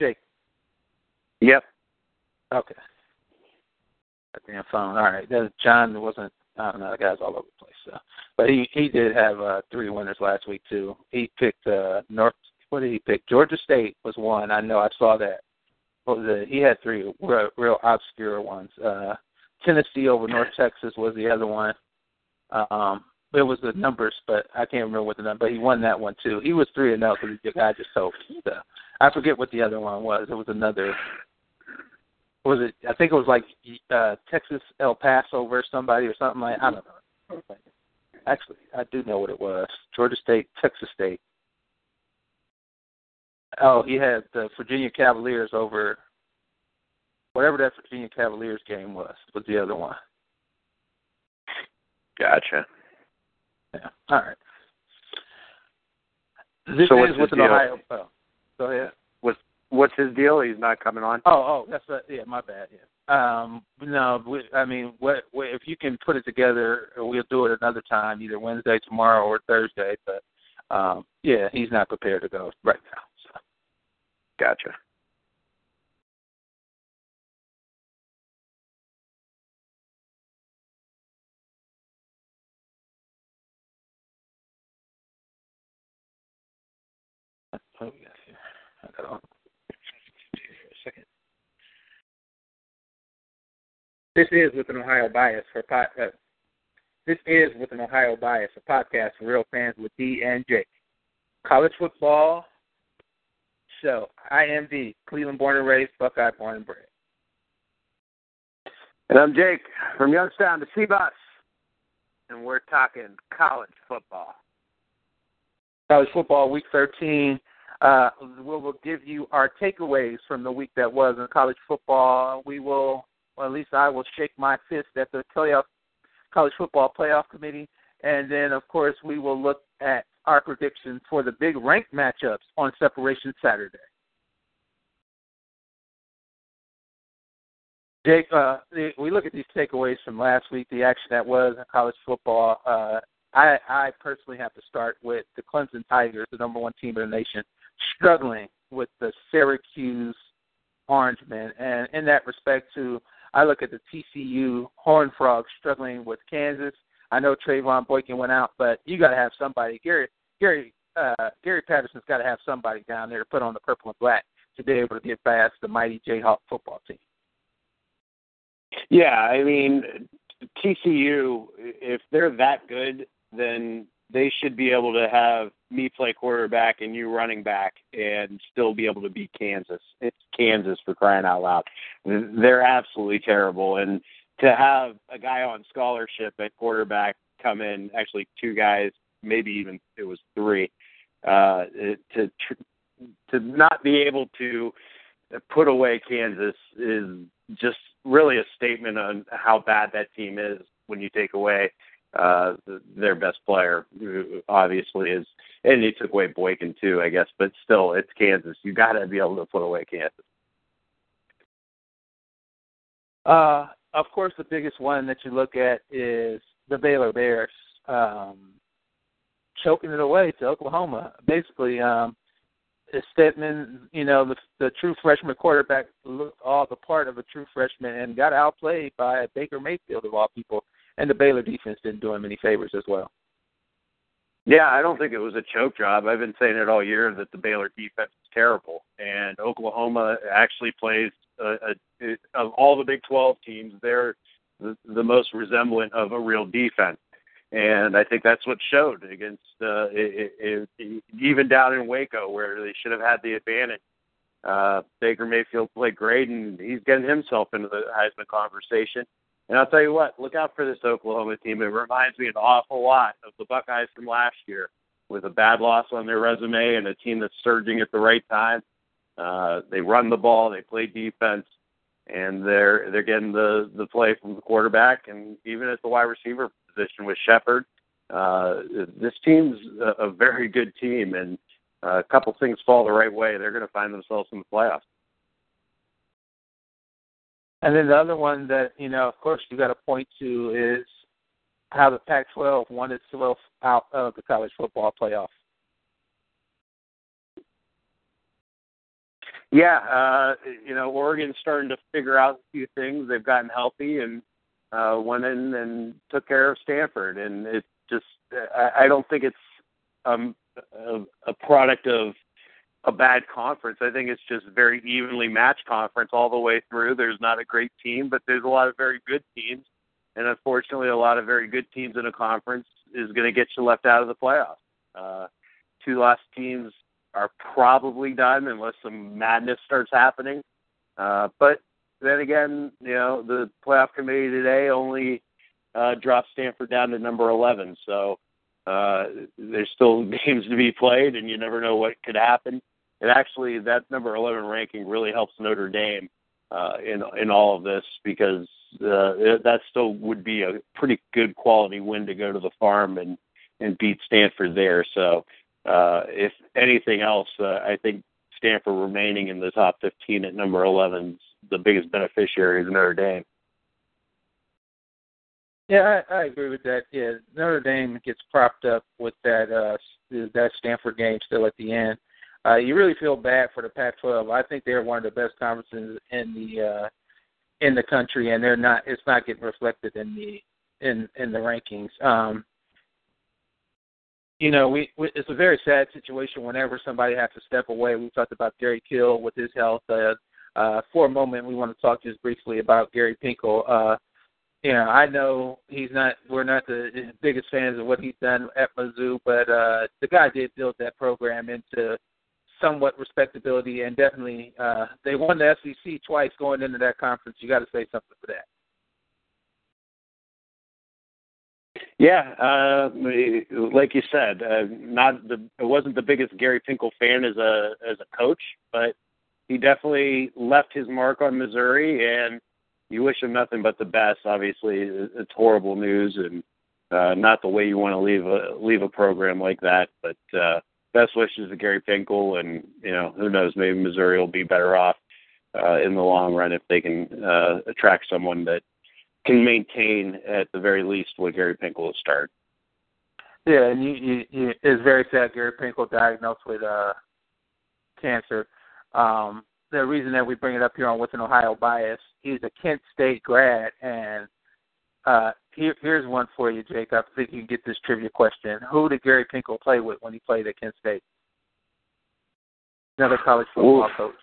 Jake. Yep. Okay. That damn phone. All right. Then John wasn't. I don't know. The guy's all over the place. So, but he he did have uh, three winners last week too. He picked uh, North. What did he pick? Georgia State was one. I know. I saw that. Was it? He had three real, real obscure ones. Uh, Tennessee over North Texas was the other one. Um, it was the numbers, but I can't remember what the number. But he won that one too. He was three and zero because the guy just told me. So I forget what the other one was. It was another. Was it? I think it was like uh Texas El Paso versus somebody or something like. I don't know. Actually, I do know what it was. Georgia State, Texas State. Oh, he had the Virginia Cavaliers over whatever that Virginia Cavaliers game was. Was the other one? Gotcha. Yeah. All right. This So what's is with an? Ohio. Oh, go ahead. What's his deal? He's not coming on. Oh, oh, that's a, yeah, my bad. Yeah. Um, no, we, I mean, what, if you can put it together, we'll do it another time, either Wednesday, tomorrow, or Thursday. But um, yeah, he's not prepared to go right now. So. Gotcha. Oh yes, I got all This is with an Ohio bias for pod, uh, this is with an Ohio bias, a podcast for real fans with D and J. College football show. I am D, Cleveland born and raised, Buckeye born and bred. And I'm Jake from Youngstown to C-bus, and we're talking college football. College football week 13. Uh, we will give you our takeaways from the week that was in college football. We will, or at least I will, shake my fist at the playoff, college football playoff committee, and then of course we will look at our predictions for the big ranked matchups on Separation Saturday. Jake, uh, we look at these takeaways from last week, the action that was in college football. Uh, I, I personally have to start with the Clemson Tigers, the number one team in the nation, struggling with the Syracuse Orange Men, And in that respect, too, I look at the TCU Horned Frogs struggling with Kansas. I know Trevone Boykin went out, but you got to have somebody. Gary Gary uh, Gary Patterson's got to have somebody down there to put on the purple and black to be able to get past the mighty Jayhawk football team. Yeah, I mean TCU, if they're that good, then they should be able to have me play quarterback and you running back and still be able to beat Kansas. It's Kansas for crying out loud. They're absolutely terrible. And to have a guy on scholarship at quarterback come in, actually two guys, maybe even it was three, uh, to to not be able to put away Kansas is just really a statement on how bad that team is when you take away uh their best player who obviously is and he took away Boykin too, I guess, but still it's Kansas. You gotta be able to put away Kansas. Uh of course the biggest one that you look at is the Baylor Bears. Um choking it away to Oklahoma. Basically, um Stidham, you know, the, the true freshman quarterback looked all the part of a true freshman and got outplayed by Baker Mayfield of all people and the Baylor defense didn't do him any favors as well. Yeah, I don't think it was a choke job. I've been saying it all year that the Baylor defense is terrible, and Oklahoma actually plays a, a, of all the Big 12 teams, they're the, the most resemblant of a real defense, and I think that's what showed against uh, it, it, it, even down in Waco where they should have had the advantage. Uh, Baker Mayfield played great, and he's getting himself into the Heisman conversation. And I'll tell you what, look out for this Oklahoma team. It reminds me an awful lot of the Buckeyes from last year, with a bad loss on their resume and a team that's surging at the right time. Uh, they run the ball, they play defense, and they're they're getting the the play from the quarterback and even at the wide receiver position with Shepard. Uh, this team's a, a very good team, and uh, a couple things fall the right way, they're going to find themselves in the playoffs. And then the other one that, you know, of course you got to point to is how the Pac 12 won itself out of the college football playoff. Yeah, uh, you know, Oregon's starting to figure out a few things. They've gotten healthy and uh, went in and took care of Stanford. And it's just, I, I don't think it's um, a, a product of a bad conference. I think it's just very evenly matched conference all the way through. There's not a great team, but there's a lot of very good teams. And unfortunately, a lot of very good teams in a conference is going to get you left out of the playoffs. Uh, two lost teams are probably done unless some madness starts happening. Uh, but then again, you know, the playoff committee today only uh, dropped Stanford down to number 11. So uh, there's still *laughs* games to be played, and you never know what could happen and actually that number 11 ranking really helps Notre Dame uh, in in all of this because uh, that still would be a pretty good quality win to go to the farm and and beat Stanford there. So uh, if anything else, uh, I think Stanford remaining in the top 15 at number 11 is the biggest beneficiary of Notre Dame. Yeah, I, I agree with that. Yeah, Notre Dame gets propped up with that uh, that Stanford game still at the end uh, you really feel bad for the Pac-12. I think they're one of the best conferences in the uh, in the country, and they're not. It's not getting reflected in the in in the rankings. Um, you know, we, we it's a very sad situation whenever somebody has to step away. We talked about Gary Kill with his health. Uh, uh, for a moment, we want to talk just briefly about Gary Pinkel. Uh, you know, I know he's not. We're not the biggest fans of what he's done at Mizzou, but uh, the guy did build that program into somewhat respectability, and definitely uh, they won the SEC twice going into that conference. You got to say something for that. Yeah, uh, like you said, uh, not the it wasn't the biggest Gary Pinkel fan as a as a coach, but he definitely left his mark on Missouri, and you wish him nothing but the best. Obviously, it's horrible news, and uh, not the way you want to leave a leave a program like that. But uh, best wishes to Gary Pinkel, and you know who knows, maybe Missouri will be better off uh, in the long run if they can uh, attract someone that can maintain at the very least what Gary Pinkel will start. Yeah, and you, you, you, it's very sad. Gary Pinkel diagnosed with uh, cancer. Um, the reason that we bring it up here on With an Ohio Bias, he's a Kent State grad, and uh, here, here's one for you, Jake. I think you can get this trivia question. Who did Gary Pinkel play with when he played at Kent State? Another college football Ooh. coach.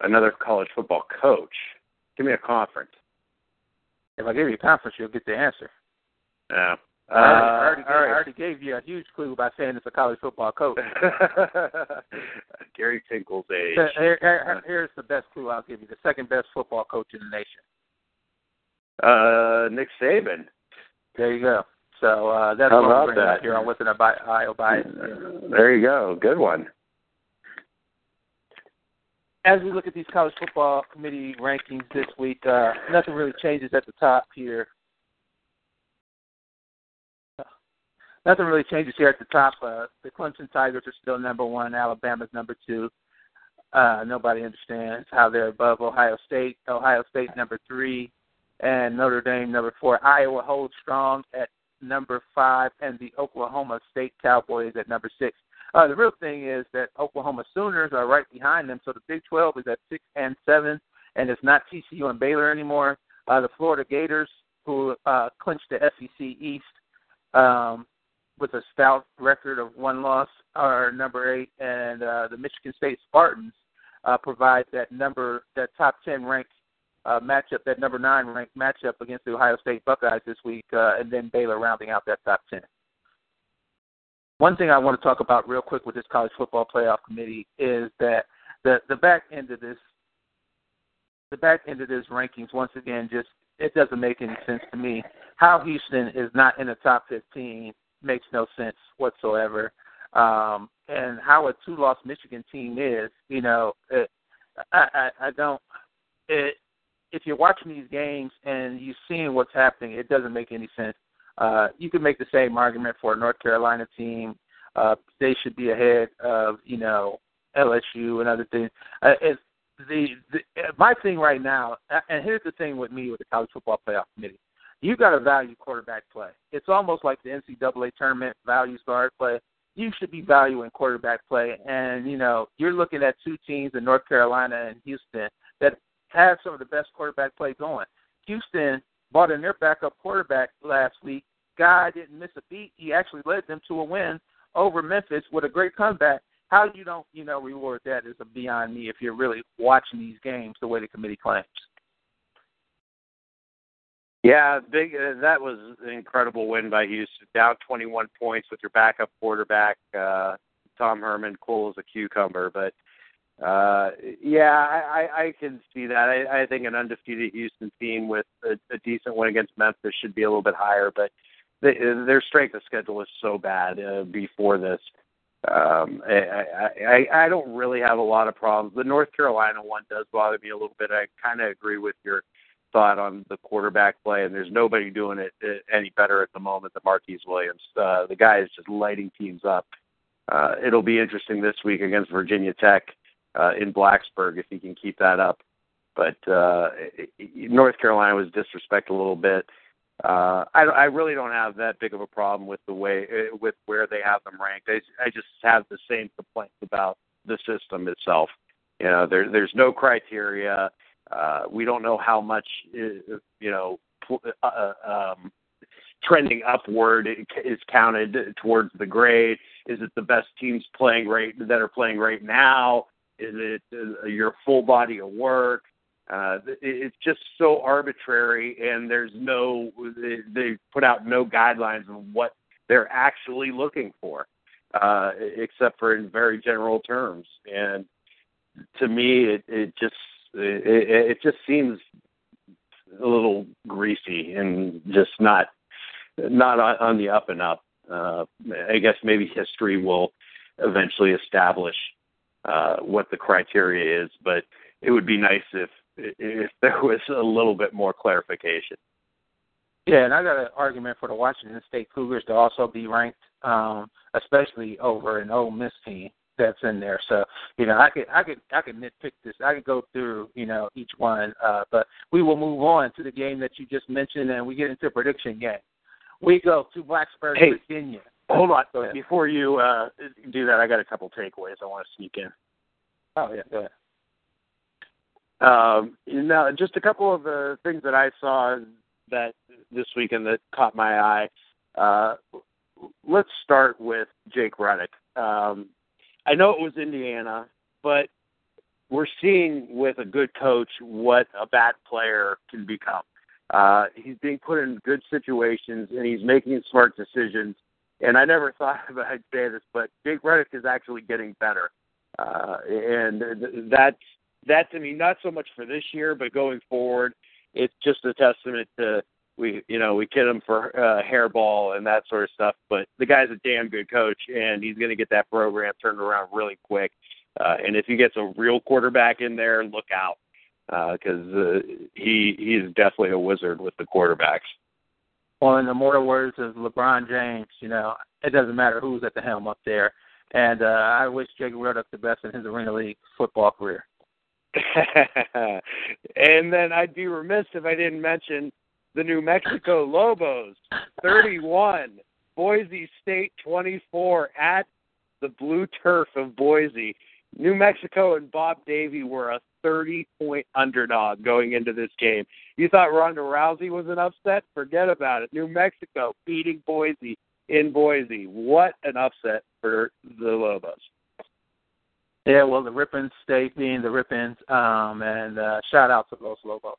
Another college football coach. Give me a conference. If I give you a conference, you'll get the answer. Yeah. Uh, I, already, I, already right. I already gave you a huge clue by saying it's a college football coach. *laughs* Gary Pinkel's age. Here- here- here's the best clue I'll give you: the second best football coach in the nation. Uh, Nick Saban. There you go. So uh, that's How what we're that? here on With an Ohio Bias. There you go. Good one. as we look at these college football committee rankings this week, uh, nothing really changes at the top here. Nothing really changes here at the top. Uh, the Clemson Tigers are still number one. Alabama's number two. Uh, nobody understands how they're above Ohio State. Ohio State number three, and Notre Dame number four. Iowa holds strong at number five, and the Oklahoma State Cowboys at number six. Uh, the real thing is that Oklahoma Sooners are right behind them, so the Big 12 is at six and seven, and it's not TCU and Baylor anymore. Uh, the Florida Gators, who uh, clinched the SEC East um, with a stout record of one loss, are number eight, and uh, the Michigan State Spartans uh, provide that number, that top ten ranked uh, matchup, that number nine ranked matchup against the Ohio State Buckeyes this week, uh, and then Baylor rounding out that top ten. One thing I want to talk about real quick with this college football playoff committee is that the the back end of this the back end of this rankings once again just it doesn't make any sense to me. How Houston is not in the top 15 makes no sense whatsoever. Um, and how a two-loss Michigan team is, you know, it, I, I, I don't. It, if you're watching these games and you're seeing what's happening, it doesn't make any sense. Uh, you could make the same argument for a North Carolina team. Uh, they should be ahead of you know LSU and other things. Uh, it's the, the my thing right now, and here's the thing with me with the college football playoff committee. You got to value quarterback play. It's almost like the NCAA tournament values guard play. You should be valuing quarterback play, and you know you're looking at two teams in North Carolina and Houston that have some of the best quarterback play going. Houston brought in their backup quarterback last week. Guy didn't miss a beat. He actually led them to a win over Memphis with a great comeback. How you don't, you know, reward that is beyond me if you're really watching these games the way the committee claims. Yeah, big. Uh, that was an incredible win by Houston. Down 21 points with your backup quarterback, uh, Tom Herman, cool as a cucumber. But uh, yeah, I, I, can see that. I, I think an undefeated Houston team with a, a decent win against Memphis should be a little bit higher, but they, their strength of schedule is so bad uh, before this. Um, I, I, I don't really have a lot of problems. The North Carolina one does bother me a little bit. I kind of agree with your thought on the quarterback play, and there's nobody doing it uh, any better at the moment than Marquise Williams. Uh, the guy is just lighting teams up. Uh, it'll be interesting this week against Virginia Tech uh, in Blacksburg if he can keep that up. But uh, North Carolina was disrespected a little bit. Uh, I, I really don't have that big of a problem with the way uh, with where they have them ranked. I, I just have the same complaints about the system itself. You know, there, there's no criteria. Uh, we don't know how much uh, you know uh, um, trending upward is counted towards the grade? Is it the best teams playing right that are playing right now? Is it uh, your full body of work? Uh, it's just so arbitrary, and there's no they, they put out no guidelines of what they're actually looking for, uh, except for in very general terms. And to me, it, it just it, it just seems a little greasy and just not not on the up and up. Uh, I guess maybe history will eventually establish uh, what the criteria is, but it would be nice if if there was a little bit more clarification. Yeah, and I got an argument for the Washington State Cougars to also be ranked, um, especially over an Ole Miss team that's in there. So you know, I could I could I could nitpick this. I could go through you know each one, uh, but we will move on to the game that you just mentioned, and we get into prediction game. We go to Blacksburg, hey, Virginia. Hold on, before you uh, do that, I got a couple takeaways I want to sneak in. Oh yeah, go ahead. Um, now, just a couple of the things that I saw that this weekend that caught my eye. Uh, let's start with Jake Rudock. Um, I know it was Indiana, but we're seeing with a good coach what a bad player can become. Uh, he's being put in good situations and he's making smart decisions. And I never *laughs* thought I'd say this, but Jake Rudock is actually getting better. Uh, and that's that to me, not so much for this year, but going forward, it's just a testament to we, you know, we kid him for uh, hairball and that sort of stuff. But the guy's a damn good coach, and he's going to get that program turned around really quick. Uh, and if he gets a real quarterback in there, look out because uh, uh, he he's definitely a wizard with the quarterbacks. Well, in the mortal words of LeBron James, you know, it doesn't matter who's at the helm up there. And uh, I wish Jake Rudock the best in his Arena League football career. *laughs* and then I'd be remiss if I didn't mention the New Mexico Lobos, 31, Boise State 24 at the blue turf of Boise. New Mexico and Bob Davie were a 30 point underdog going into this game. You thought Ronda Rousey was an upset? Forget about it. New Mexico beating Boise in Boise. What an upset for the Lobos. Yeah, well, the Rippins stay being the Rippins, um, and uh, shout out to Los Lobos.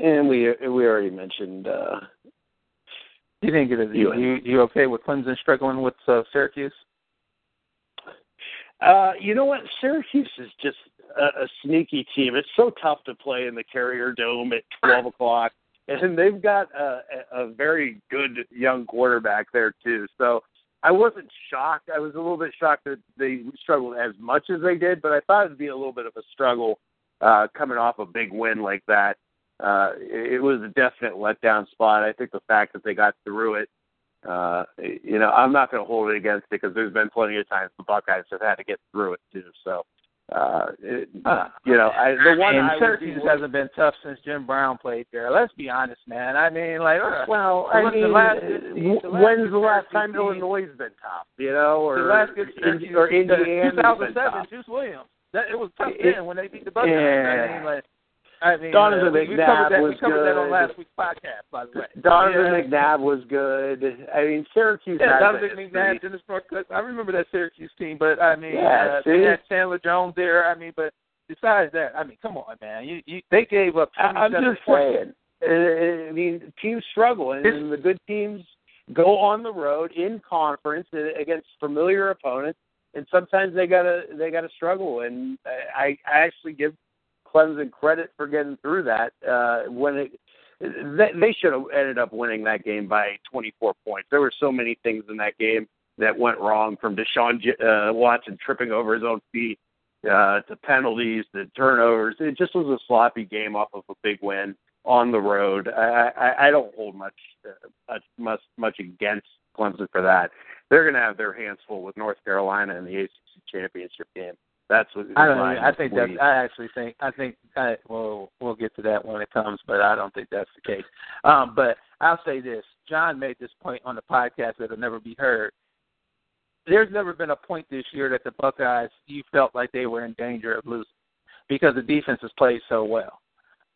And we we already mentioned. Uh, you think it is you, you you okay with Clemson struggling with uh, Syracuse? Uh, you know what? Syracuse is just a, a sneaky team. It's so tough to play in the Carrier Dome at twelve o'clock and they've got a, a very good young quarterback there too. So I wasn't shocked. I was a little bit shocked that they struggled as much as they did, but I thought it'd be a little bit of a struggle uh, coming off a big win like that. Uh, it, was a definite letdown spot. I think the fact that they got through it, uh, you know, I'm not going to hold it against it because there's been plenty of times the Buckeyes have had to get through it too. So uh, it, uh, you know, I, the one and I Syracuse be, hasn't been tough since Jim Brown played there. Let's be honest, man. I mean, like, uh, well, I mean, the last, the last when's the last time team, Illinois has been tough? You know, or the last good in, or Indiana, 2007, Juice Williams. That it was tough it, then when they beat the Buckeyes. Yeah. I mean, like, I mean, Donovan uh, we, we McNabb covered that, was we covered good. that on last week's podcast, by the way. Donovan yeah. McNabb was good. I mean, Syracuse. Yeah, Donovan McNabb, Dennis Northcutt. I remember that Syracuse team, but I mean, Yeah, uh, see? they had Chandler Jones there. I mean, but besides that, I mean, come on, man. You, you they gave up. I- I'm 27 just points. saying. Uh, I mean, teams struggle, and, and the good teams go on the road in conference uh, against familiar opponents, and sometimes they gotta they gotta struggle. And I, I actually give Clemson credit for getting through that. Uh, when it, they, should have ended up winning that game by 24 points. There were so many things in that game that went wrong, from Deshaun uh, Watson tripping over his own feet uh, to penalties to turnovers. It just was a sloppy game off of a big win on the road. I, I, I don't hold much, uh, much much against Clemson for that. They're going to have their hands full with North Carolina in the ACC championship game. That's what I don't. Even, I think that. I actually think. I think. I, well, we'll get to that when it comes, but I don't think that's the case. Um, but I'll say this: John made this point on the podcast that'll never be heard. There's never been a point this year that the Buckeyes you felt like they were in danger of losing because the defense has played so well.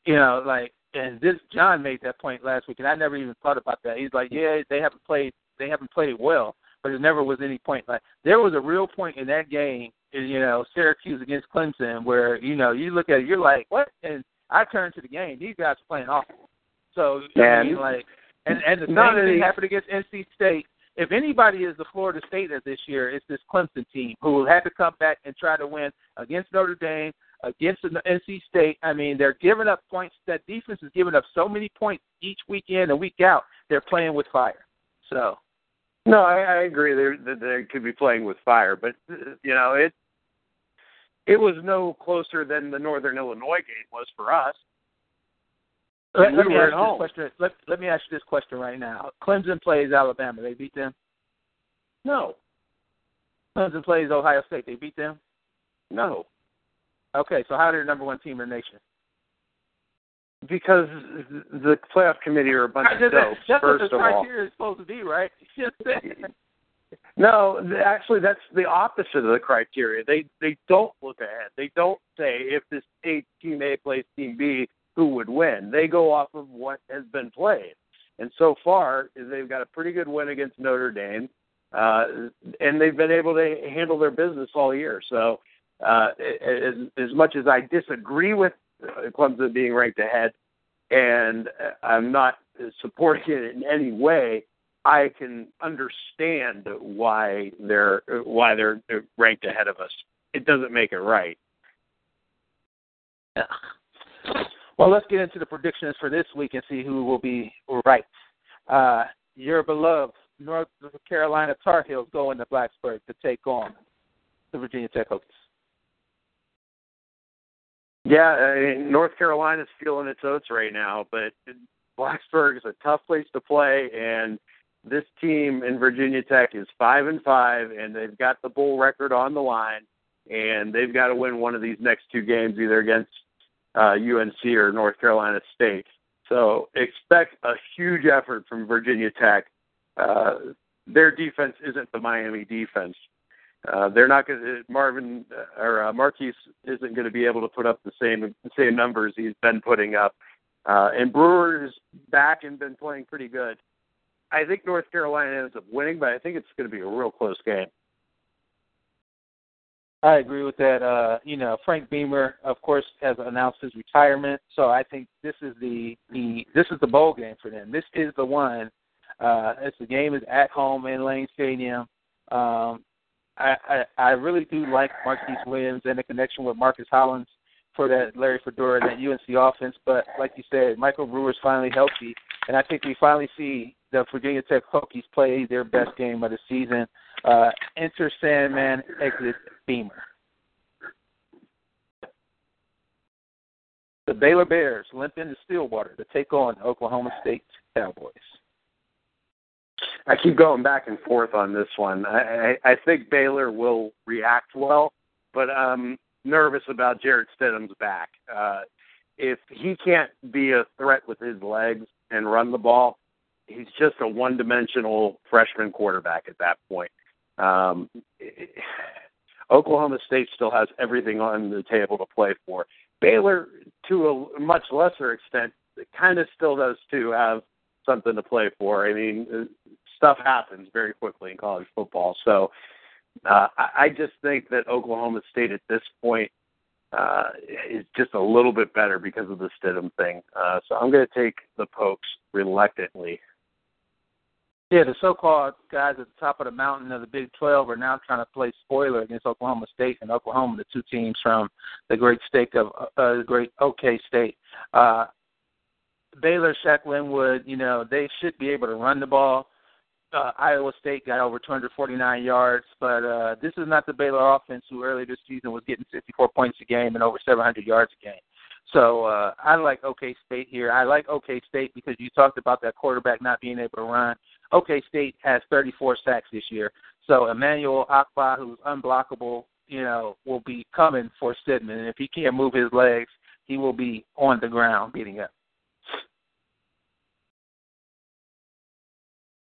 you know, like, and this John made that point last week, and I never even thought about that. He's like, yeah, they haven't played, they haven't played well, but there never was any point. Like, there was a real point in that game, you know, Syracuse against Clemson, where you know you look at it, you're like, what? And I turned to the game. These guys are playing awful. So I mean, like, and and the same thing happened against NC State. If anybody is the Florida State of this year, it's this Clemson team who had to come back and try to win against Notre Dame, against the NC State. I mean, they're giving up points. That defense is giving up so many points each week in and week out. They're playing with fire. So. No, I, I agree. They they could be playing with fire, but uh, you know it. It was no closer than the Northern Illinois game was for us. Let, let we me ask this question. Let, let me ask you this question right now. Clemson plays Alabama. They beat them. No, Clemson plays Ohio State. They beat them. no, Okay, so how are they the number one team in the nation? Because the playoff committee are a bunch of dopes. that's what first the of all, criteria is supposed to be, right? *laughs* No, actually, that's the opposite of the criteria. They they don't look ahead. They don't say if this A team A plays team B, who would win. They go off of what has been played, and so far they've got a pretty good win against Notre Dame, uh, and they've been able to handle their business all year. So, uh, as as much as I disagree with Clemson being ranked ahead, and uh, I'm not supporting it in any way. I can understand why they're why they're ranked ahead of us. It doesn't make it right. Yeah. Well, let's get into the predictions for this week and see who will be right. Uh, your beloved North Carolina Tar Heels go into Blacksburg to take on the Virginia Tech Hokies. Yeah, I mean, North Carolina's feeling its oats right now, but Blacksburg is a tough place to play, and this team in Virginia Tech is five and five, and they've got the bowl record on the line, and they've got to win one of these next two games, either against uh, UNC or North Carolina State. So expect a huge effort from Virginia Tech. Uh, their defense isn't the Miami defense. Uh, they're not going to Marvin uh, or uh, Marquise isn't going to be able to put up the same the same numbers he's been putting up. Uh, and Brewer is back and been playing pretty good. I think North Carolina ends up winning, but I think it's going to be a real close game. I agree with that. Uh, you know, Frank Beamer, of course, has announced his retirement, so I think this is the the this is the bowl game for them. This is the one. Uh, as the game is at home in Lane Stadium. Um, I, I really do like Marquise Williams and the connection with Marcus Hollins for that Larry Fedora and that UNC offense. But like you said, Michael Brewer's finally healthy, and I think we finally see the Virginia Tech Hokies play their best game of the season. Uh, enter Sandman, exit Beamer. The Baylor Bears limp into Stillwater to take on Oklahoma State Cowboys. I keep going back and forth on this one. I, I, I think Baylor will react well, but I'm nervous about Jarrett Stidham's back. Uh, if he can't be a threat with his legs and run the ball, he's just a one-dimensional freshman quarterback at that point. Um, *sighs* Oklahoma State still has everything on the table to play for. Baylor, to a much lesser extent, kind of still does too have something to play for. I mean, stuff happens very quickly in college football. So uh, I, just think that Oklahoma State at this point uh, is just a little bit better because of the Stidham thing. Uh, so I'm going to take the Pokes reluctantly. Yeah, the so-called guys at the top of the mountain of the Big 12 are now trying to play spoiler against Oklahoma State and Oklahoma, the two teams from the great state of uh, the great OK State. Uh, Baylor, Shock Linwood, you know, they should be able to run the ball. Uh, Iowa State got over 249 yards, but uh, this is not the Baylor offense who earlier this season was getting 54 points a game and over 700 yards a game. So uh, I like OK State here. I like OK State because you talked about that quarterback not being able to run. OK State has 34 sacks this year. So Emmanuel Ogbah, who's unblockable, you know, will be coming for Stidham. And if he can't move his legs, he will be on the ground beating up.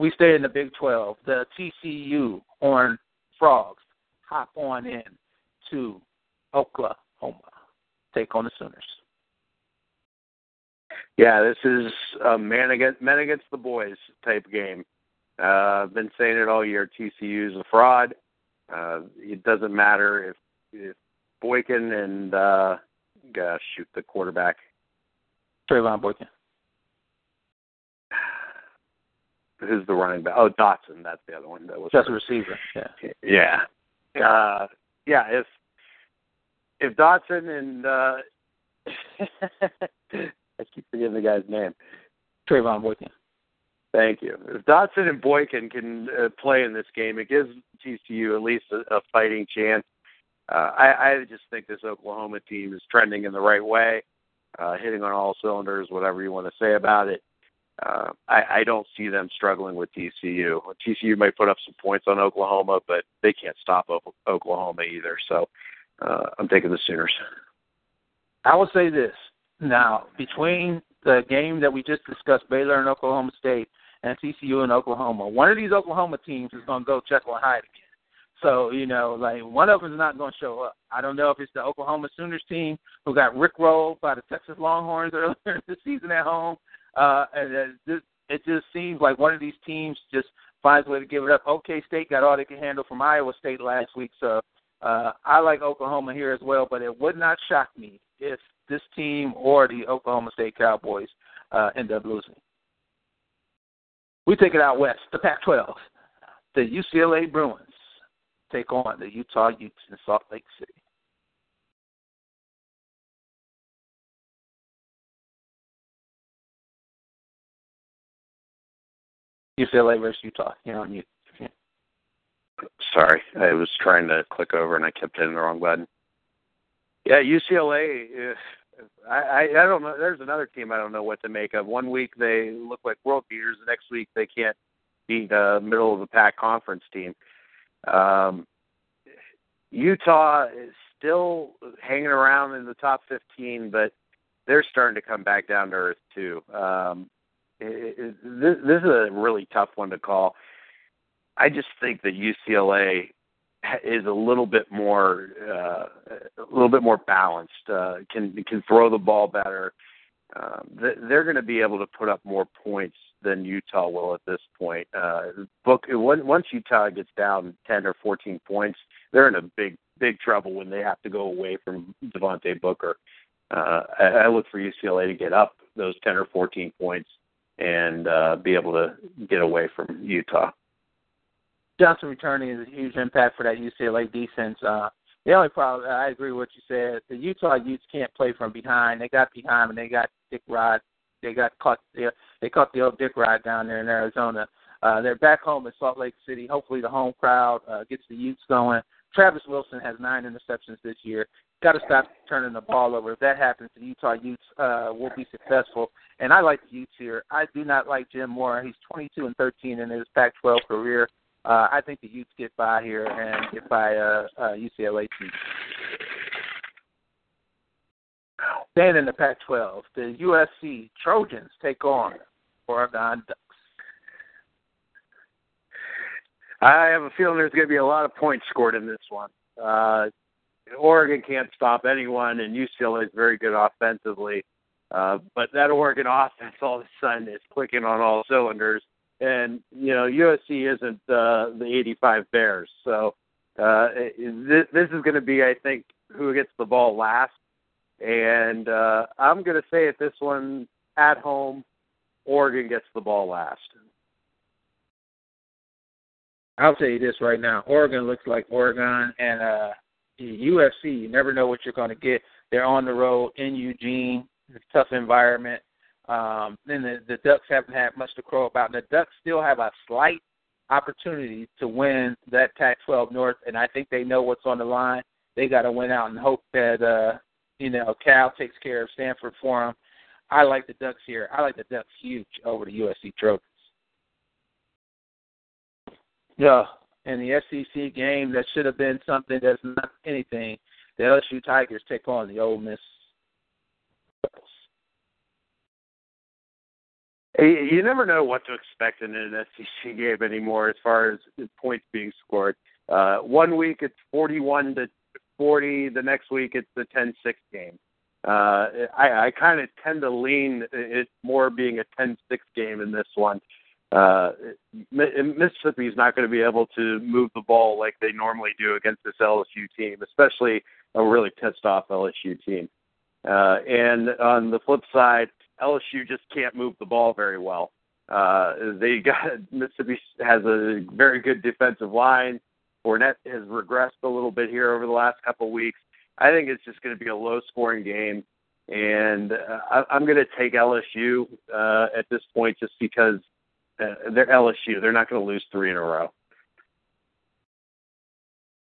We stay in the Big 12. The TCU Horn Frogs hop on in to Oklahoma. Take on the Sooners. Yeah, this is a man against men against the boys type game. Uh, I've been saying it all year. TCU is a fraud. Uh, it doesn't matter if, if Boykin and uh, gosh, shoot the quarterback. Trevone Boykin. Who's the running back? Oh, Dotson. That's the other one. That was just a receiver. Yeah. Yeah. Uh, yeah. If if Dotson and uh, *laughs* I keep forgetting the guy's name. Trevone Boykin. Thank you. If Dotson and Boykin can uh, play in this game, it gives TCU at least a, a fighting chance. Uh, I, I just think this Oklahoma team is trending in the right way, uh, hitting on all cylinders, whatever you want to say about it. Uh, I, I don't see them struggling with TCU. TCU might put up some points on Oklahoma, but they can't stop o- Oklahoma either. So uh, I'm taking the Sooners. I will say this now between the game that we just discussed, Baylor and Oklahoma State, and TCU and Oklahoma, one of these Oklahoma teams is going to go Jekyll and Hyde again. So you know, like one of them is not going to show up. I don't know if it's the Oklahoma Sooners team who got rickrolled by the Texas Longhorns *laughs* earlier in the season at home, uh, and it it just seems like one of these teams just finds a way to give it up. OK State got all they can handle from Iowa State last week, so uh, I like Oklahoma here as well. But it would not shock me if this team or the Oklahoma State Cowboys uh, end up losing. We take it out west, the Pac-12. The UCLA Bruins take on the Utah Utes in Salt Lake City. UCLA versus Utah. You know, you, Sorry, I was trying to click over and I kept hitting the wrong button. Yeah, UCLA. I, I I don't know. There's another team I don't know what to make of. One week they look like world beaters. The next week they can't beat a middle of the pack conference team. Um, Utah is still hanging around in the top 15, but they're starting to come back down to earth too. Um, it, it, this, this is a really tough one to call. I just think that UCLA is a little bit more uh, a little bit more balanced. Uh, can can throw the ball better. Um, they're going to be able to put up more points than Utah will at this point. Uh, book once Utah gets down ten or fourteen points, they're in a big big trouble when they have to go away from Devontae Booker. Uh, I, I look for UCLA to get up those ten or fourteen points and uh, be able to get away from Utah. Johnson returning is a huge impact for that UCLA defense. Uh, the only problem, I agree with what you said. The Utah Utes can't play from behind. They got behind and they got Dick Rod. They got caught. They, they caught the old Dick Rod down there in Arizona. Uh, they're back home in Salt Lake City. Hopefully, the home crowd uh, gets the Utes going. Travis Wilson has nine interceptions this year. Got to stop turning the ball over. If that happens, the Utah Utes uh, will be successful. And I like the Utes here. I do not like Jim Mora. He's 22 and 13 in his Pac-12 career. Uh, I think the Utes get by here and get by uh, uh, UCLA team. Then in the Pac-12, the USC Trojans take on Oregon Ducks. I have a feeling there's going to be a lot of points scored in this one. Uh, Oregon can't stop anyone, and UCLA is very good offensively. Uh, but that Oregon *laughs* offense all of a sudden is clicking on all cylinders and you know USC isn't uh, the '85 Bears, so uh, this, this is going to be, I think, who gets the ball last. And uh, I'm going to say at this one at home, Oregon gets the ball last. I'll tell you this right now: Oregon looks like Oregon, and uh, USC. You never know what you're to get. They're on the road in Eugene, it's a tough environment. Um, then the, the Ducks haven't had much to crow about. The Ducks still have a slight opportunity to win that Pac-12 North, and I think they know what's on the line. They got to win out and hope that uh, you know Cal takes care of Stanford for them. I like the Ducks here. I like the Ducks huge over the USC Trojans. Yeah, and the SEC game that should have been something that's not anything. The LSU Tigers take on the Ole Miss You never know what to expect in an SEC game anymore, as far as points being scored. Uh, one week it's forty-one to forty. The next week it's the 10-6 game. Uh, I, I kind of tend to lean it more being a 10-6 game in this one. Uh, Mississippi is not going to be able to move the ball like they normally do against this LSU team, especially a really pissed off LSU team. Uh, and on the flip side, LSU just can't move the ball very well. Uh, they *laughs* got Mississippi has a very good defensive line. Fournette has regressed a little bit here over the last couple of weeks. I think it's just going to be a low-scoring game, and uh, I, I'm going to take LSU uh, at this point just because they're LSU. They're not going to lose three in a row.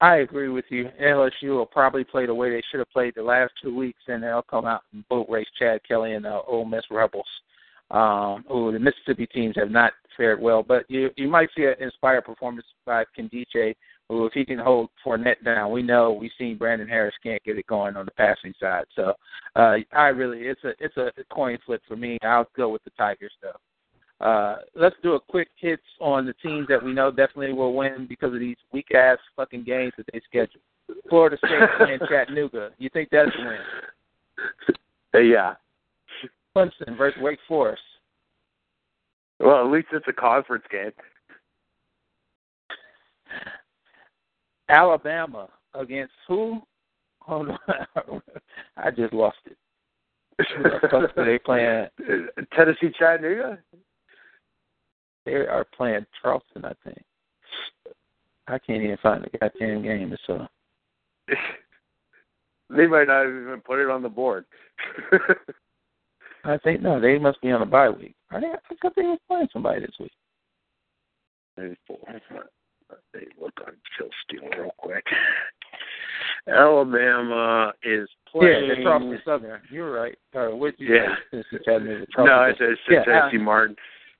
I agree with you. LSU will probably play the way they should have played the last two weeks, and they'll come out and boat race Chad Kelly and the Ole Miss Rebels. Um, the Mississippi teams have not fared well, but you you might see an inspired performance by Nkemdiche, who if he can hold Fournette down, we know we've seen Brandon Harris can't get it going on the passing side. So uh, I really it's a it's a coin flip for me. I'll go with the Tigers though. Uh, let's do a quick hits on the teams that we know definitely will win because of these weak ass fucking games that they schedule. Florida State playing *laughs* Chattanooga. You think that's a win? Uh, yeah. Clemson versus Wake Forest. Well, at least it's a conference game. Alabama against who? Hold on. *laughs* I just lost it. Who the fuck are they playing? *laughs* Tennessee Chattanooga? They are playing Charleston, I think. I can't even find the goddamn game. So *laughs* they might not even put it on the board. *laughs* I think no, they must be on a bye week. Are they? I thought they were playing somebody this week. Maybe four. They look on Phil Steele real quick. Alabama is playing. Yeah, they're Charleston Southern. You're right. Uh, what you yeah. Say? This is Chattanooga. No, it's, it's yeah, Tennessee uh, Martin.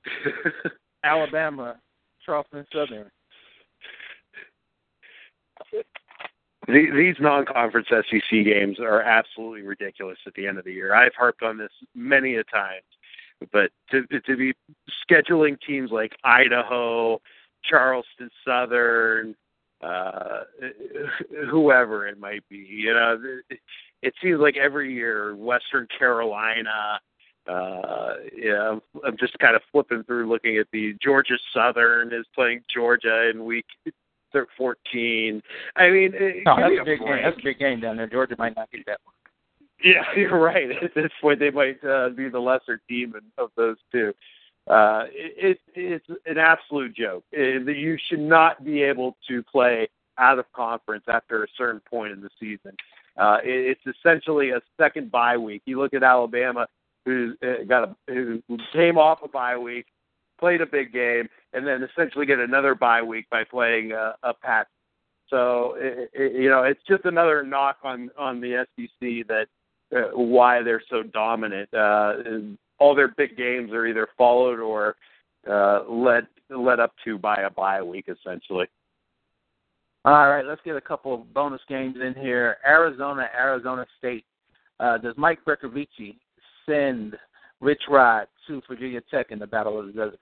*laughs* Alabama, Charleston Southern. These non-conference SEC games are absolutely ridiculous at the end of the year. I've harped on this many a time, but to to be scheduling teams like Idaho, Charleston Southern, uh, whoever it might be, you know, it seems like every year Western Carolina, uh, yeah, I'm just kind of flipping through looking at the Georgia Southern is playing Georgia in week 14. I mean, no, that's a big game. That's a big game down there. Georgia might not get that one. Yeah, *laughs* you're right. At this point, they might uh, be the lesser team of those two. Uh, it, it, it's an absolute joke. It, you should not be able to play out of conference after a certain point in the season. Uh, it, it's essentially a second bye week. You look at Alabama, who uh, got a who came off a bye week, played a big game, and then essentially get another bye week by playing a, a pack. So it, it, you know, it's just another knock on on the SEC that uh, why they're so dominant. Uh, all their big games are either followed or uh, led led up to by a bye week, essentially. All right, let's get a couple of bonus games in here. Arizona, Arizona State. Uh, does Mike Bercovici send Rich Rod to Virginia Tech in the Battle of the Desert?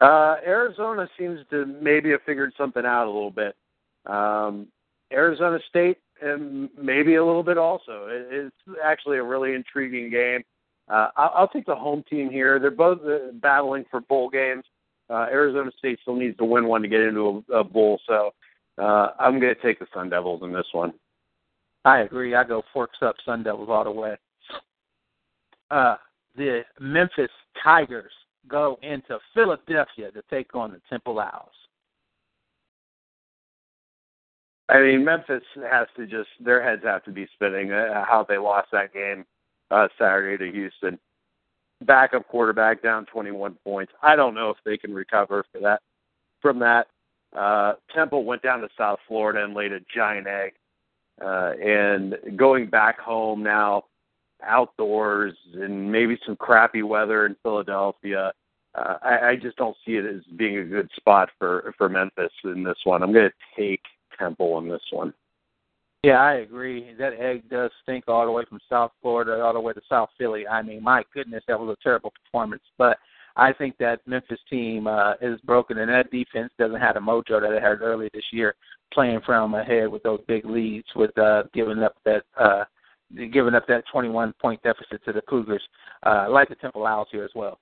Uh, Arizona seems to maybe have figured something out a little bit. Um, Arizona State, and maybe a little bit also. It, it's actually a really intriguing game. Uh, I'll, I'll take the home team here. They're both uh, battling for bowl games. Uh, Arizona State still needs to win one to get into a, a bowl, so uh, I'm going to take the Sun Devils in this one. I agree. I go forks up Sun Devils all the way. Uh, the Memphis Tigers go into Philadelphia to take on the Temple Owls. I mean, Memphis has to just their heads have to be spinning uh, how they lost that game uh, Saturday to Houston. Backup quarterback down 21 points. I don't know if they can recover for that from that. Uh, Temple went down to South Florida and laid a giant egg. Uh, and going back home now, outdoors and maybe some crappy weather in Philadelphia. Uh, I, I just don't see it as being a good spot for for Memphis in this one. I'm going to take Temple in this one. Yeah, I agree. That egg does stink all the way from South Florida all the way to South Philly. I mean, my goodness, that was a terrible performance. But I think that Memphis team uh, is broken, and that defense doesn't have the mojo that it had earlier this year, playing from ahead with those big leads, with uh, giving up that uh, giving up that 21 point deficit to the Cougars. Uh, like the Temple Owls here as well.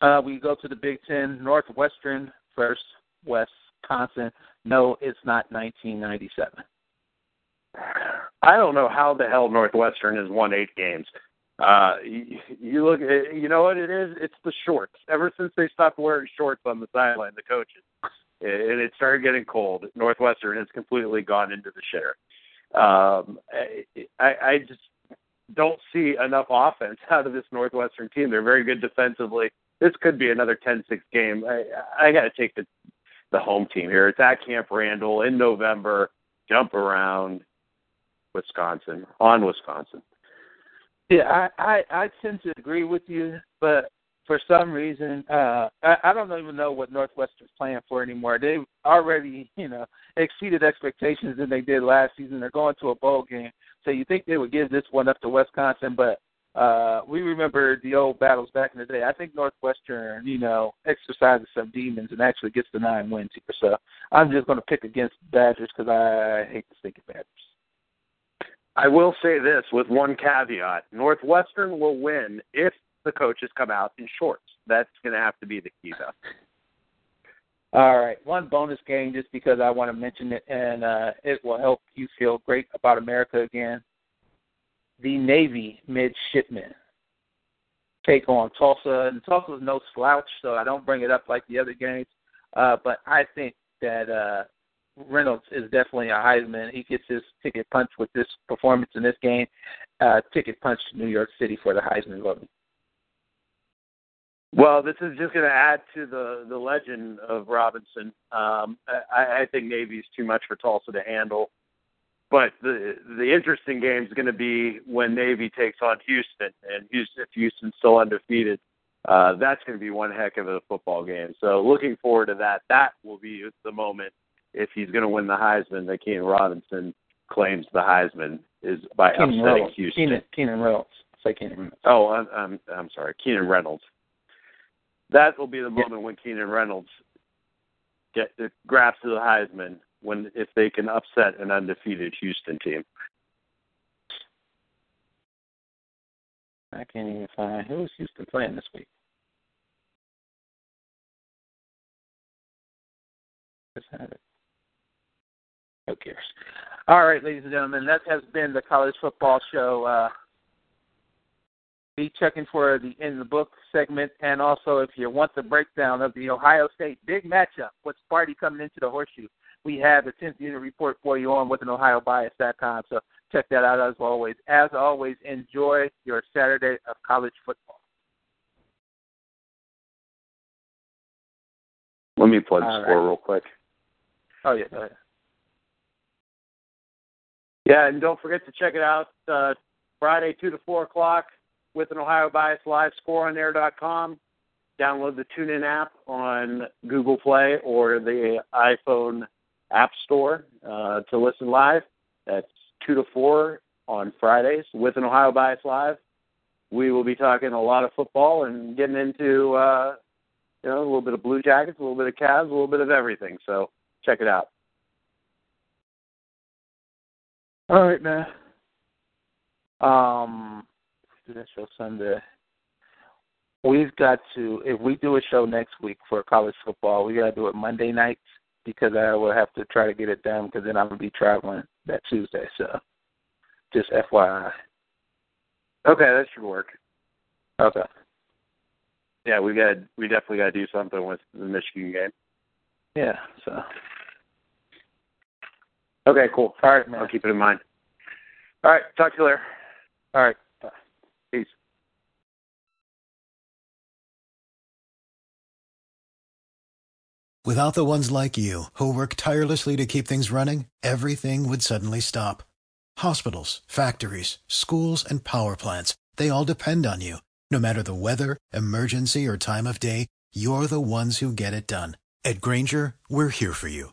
Uh, we go to the Big Ten, Northwestern versus Wisconsin. No, it's not 1997. I don't know how the hell Northwestern has won eight games. Uh, you, you look, at, you know what it is? It's the shorts. Ever since they stopped wearing shorts on the sideline, the coaches, and it started getting cold. Northwestern has completely gone into the shitter. Um, I, I just don't see enough offense *laughs* out of this Northwestern team. They're very good defensively. This could be another 10-6 game. I, I got to take the the home team here. It's at Camp Randall in November. Jump around Wisconsin on Wisconsin. Yeah, I, I I tend to agree with you, but for some reason, uh I, I don't even know what Northwestern's playing for anymore. They've already, you know, exceeded expectations than they did last season. They're going to a bowl game. So you think they would give this one up to Wisconsin, but uh we remember the old battles back in the day. I think Northwestern, you know, exercises some demons and actually gets the nine wins here. So I'm just going to pick against Badgers because I hate the stinking Badgers. I will say this with one caveat: Northwestern will win if the coaches come out in shorts. That's going to have to be the key, though. All right, one bonus game just because I want to mention it, and uh, it will help you feel great about America again. The Navy midshipmen take on Tulsa, and Tulsa is no slouch, so I don't bring it up like the other games. Uh, but I think that uh, Reynolds is definitely a Heisman. He gets his ticket punch with this performance in this game. Uh, ticket punch to New York City for the Heisman. Well, this is just going to add to the the legend of Robinson. Um, I, I think Navy's too much for Tulsa to handle, but the the interesting game is going to be when Navy takes on Houston, and Houston, if Houston's still undefeated, uh, that's going to be one heck of a football game. So, looking forward to that. That will be the moment if he's going to win the Heisman that Keenan Robinson claims the Heisman is by Keenan upsetting Reynolds. Houston. Keenan, Keenan Reynolds. Say Keenan Reynolds. Oh, I'm, I'm I'm sorry, Keenan Reynolds. That will be the moment when Keenan Reynolds get uh, grabs to the Heisman when if they can upset an undefeated Houston team. I can't even find who's Houston playing this week. Let's have it. Who cares? All right, ladies and gentlemen, that has been the college football show. Uh, be checking for the in the book segment, and also if you want the breakdown of the Ohio State big matchup with Sparty coming into the horseshoe, we have the 10th unit report for you on withanohiobias.com. So check that out as always. As always, enjoy your Saturday of college football. Let me plug the All score right. real quick. Oh yeah, go ahead. Yeah, and don't forget to check it out uh, Friday, 2 to 4 o'clock with an Ohio Bias Live, scoreonair.com. Download the TuneIn app on Google Play or the iPhone App Store uh, to listen live. That's 2 to 4 on Fridays with an Ohio Bias Live. We will be talking a lot of football and getting into uh, you know a little bit of Blue Jackets, a little bit of Cavs, a little bit of everything. So check it out. All right, man. Um, do that show Sunday. We've got to if we do a show next week for college football, we got to do it Monday night because I will have to try to get it done because then I'm gonna be traveling that Tuesday. So, just FYI. Okay, that should work. Okay. Yeah, we got we definitely got to do something with the Michigan game. Yeah. So. Okay, cool. All right, man. I'll keep it in mind. All right, talk to you later. All right. Peace. Without the ones like you, who work tirelessly to keep things running, everything would suddenly stop. Hospitals, factories, schools, and power plants, they all depend on you. No matter the weather, emergency, or time of day, you're the ones who get it done. At Grainger, we're here for you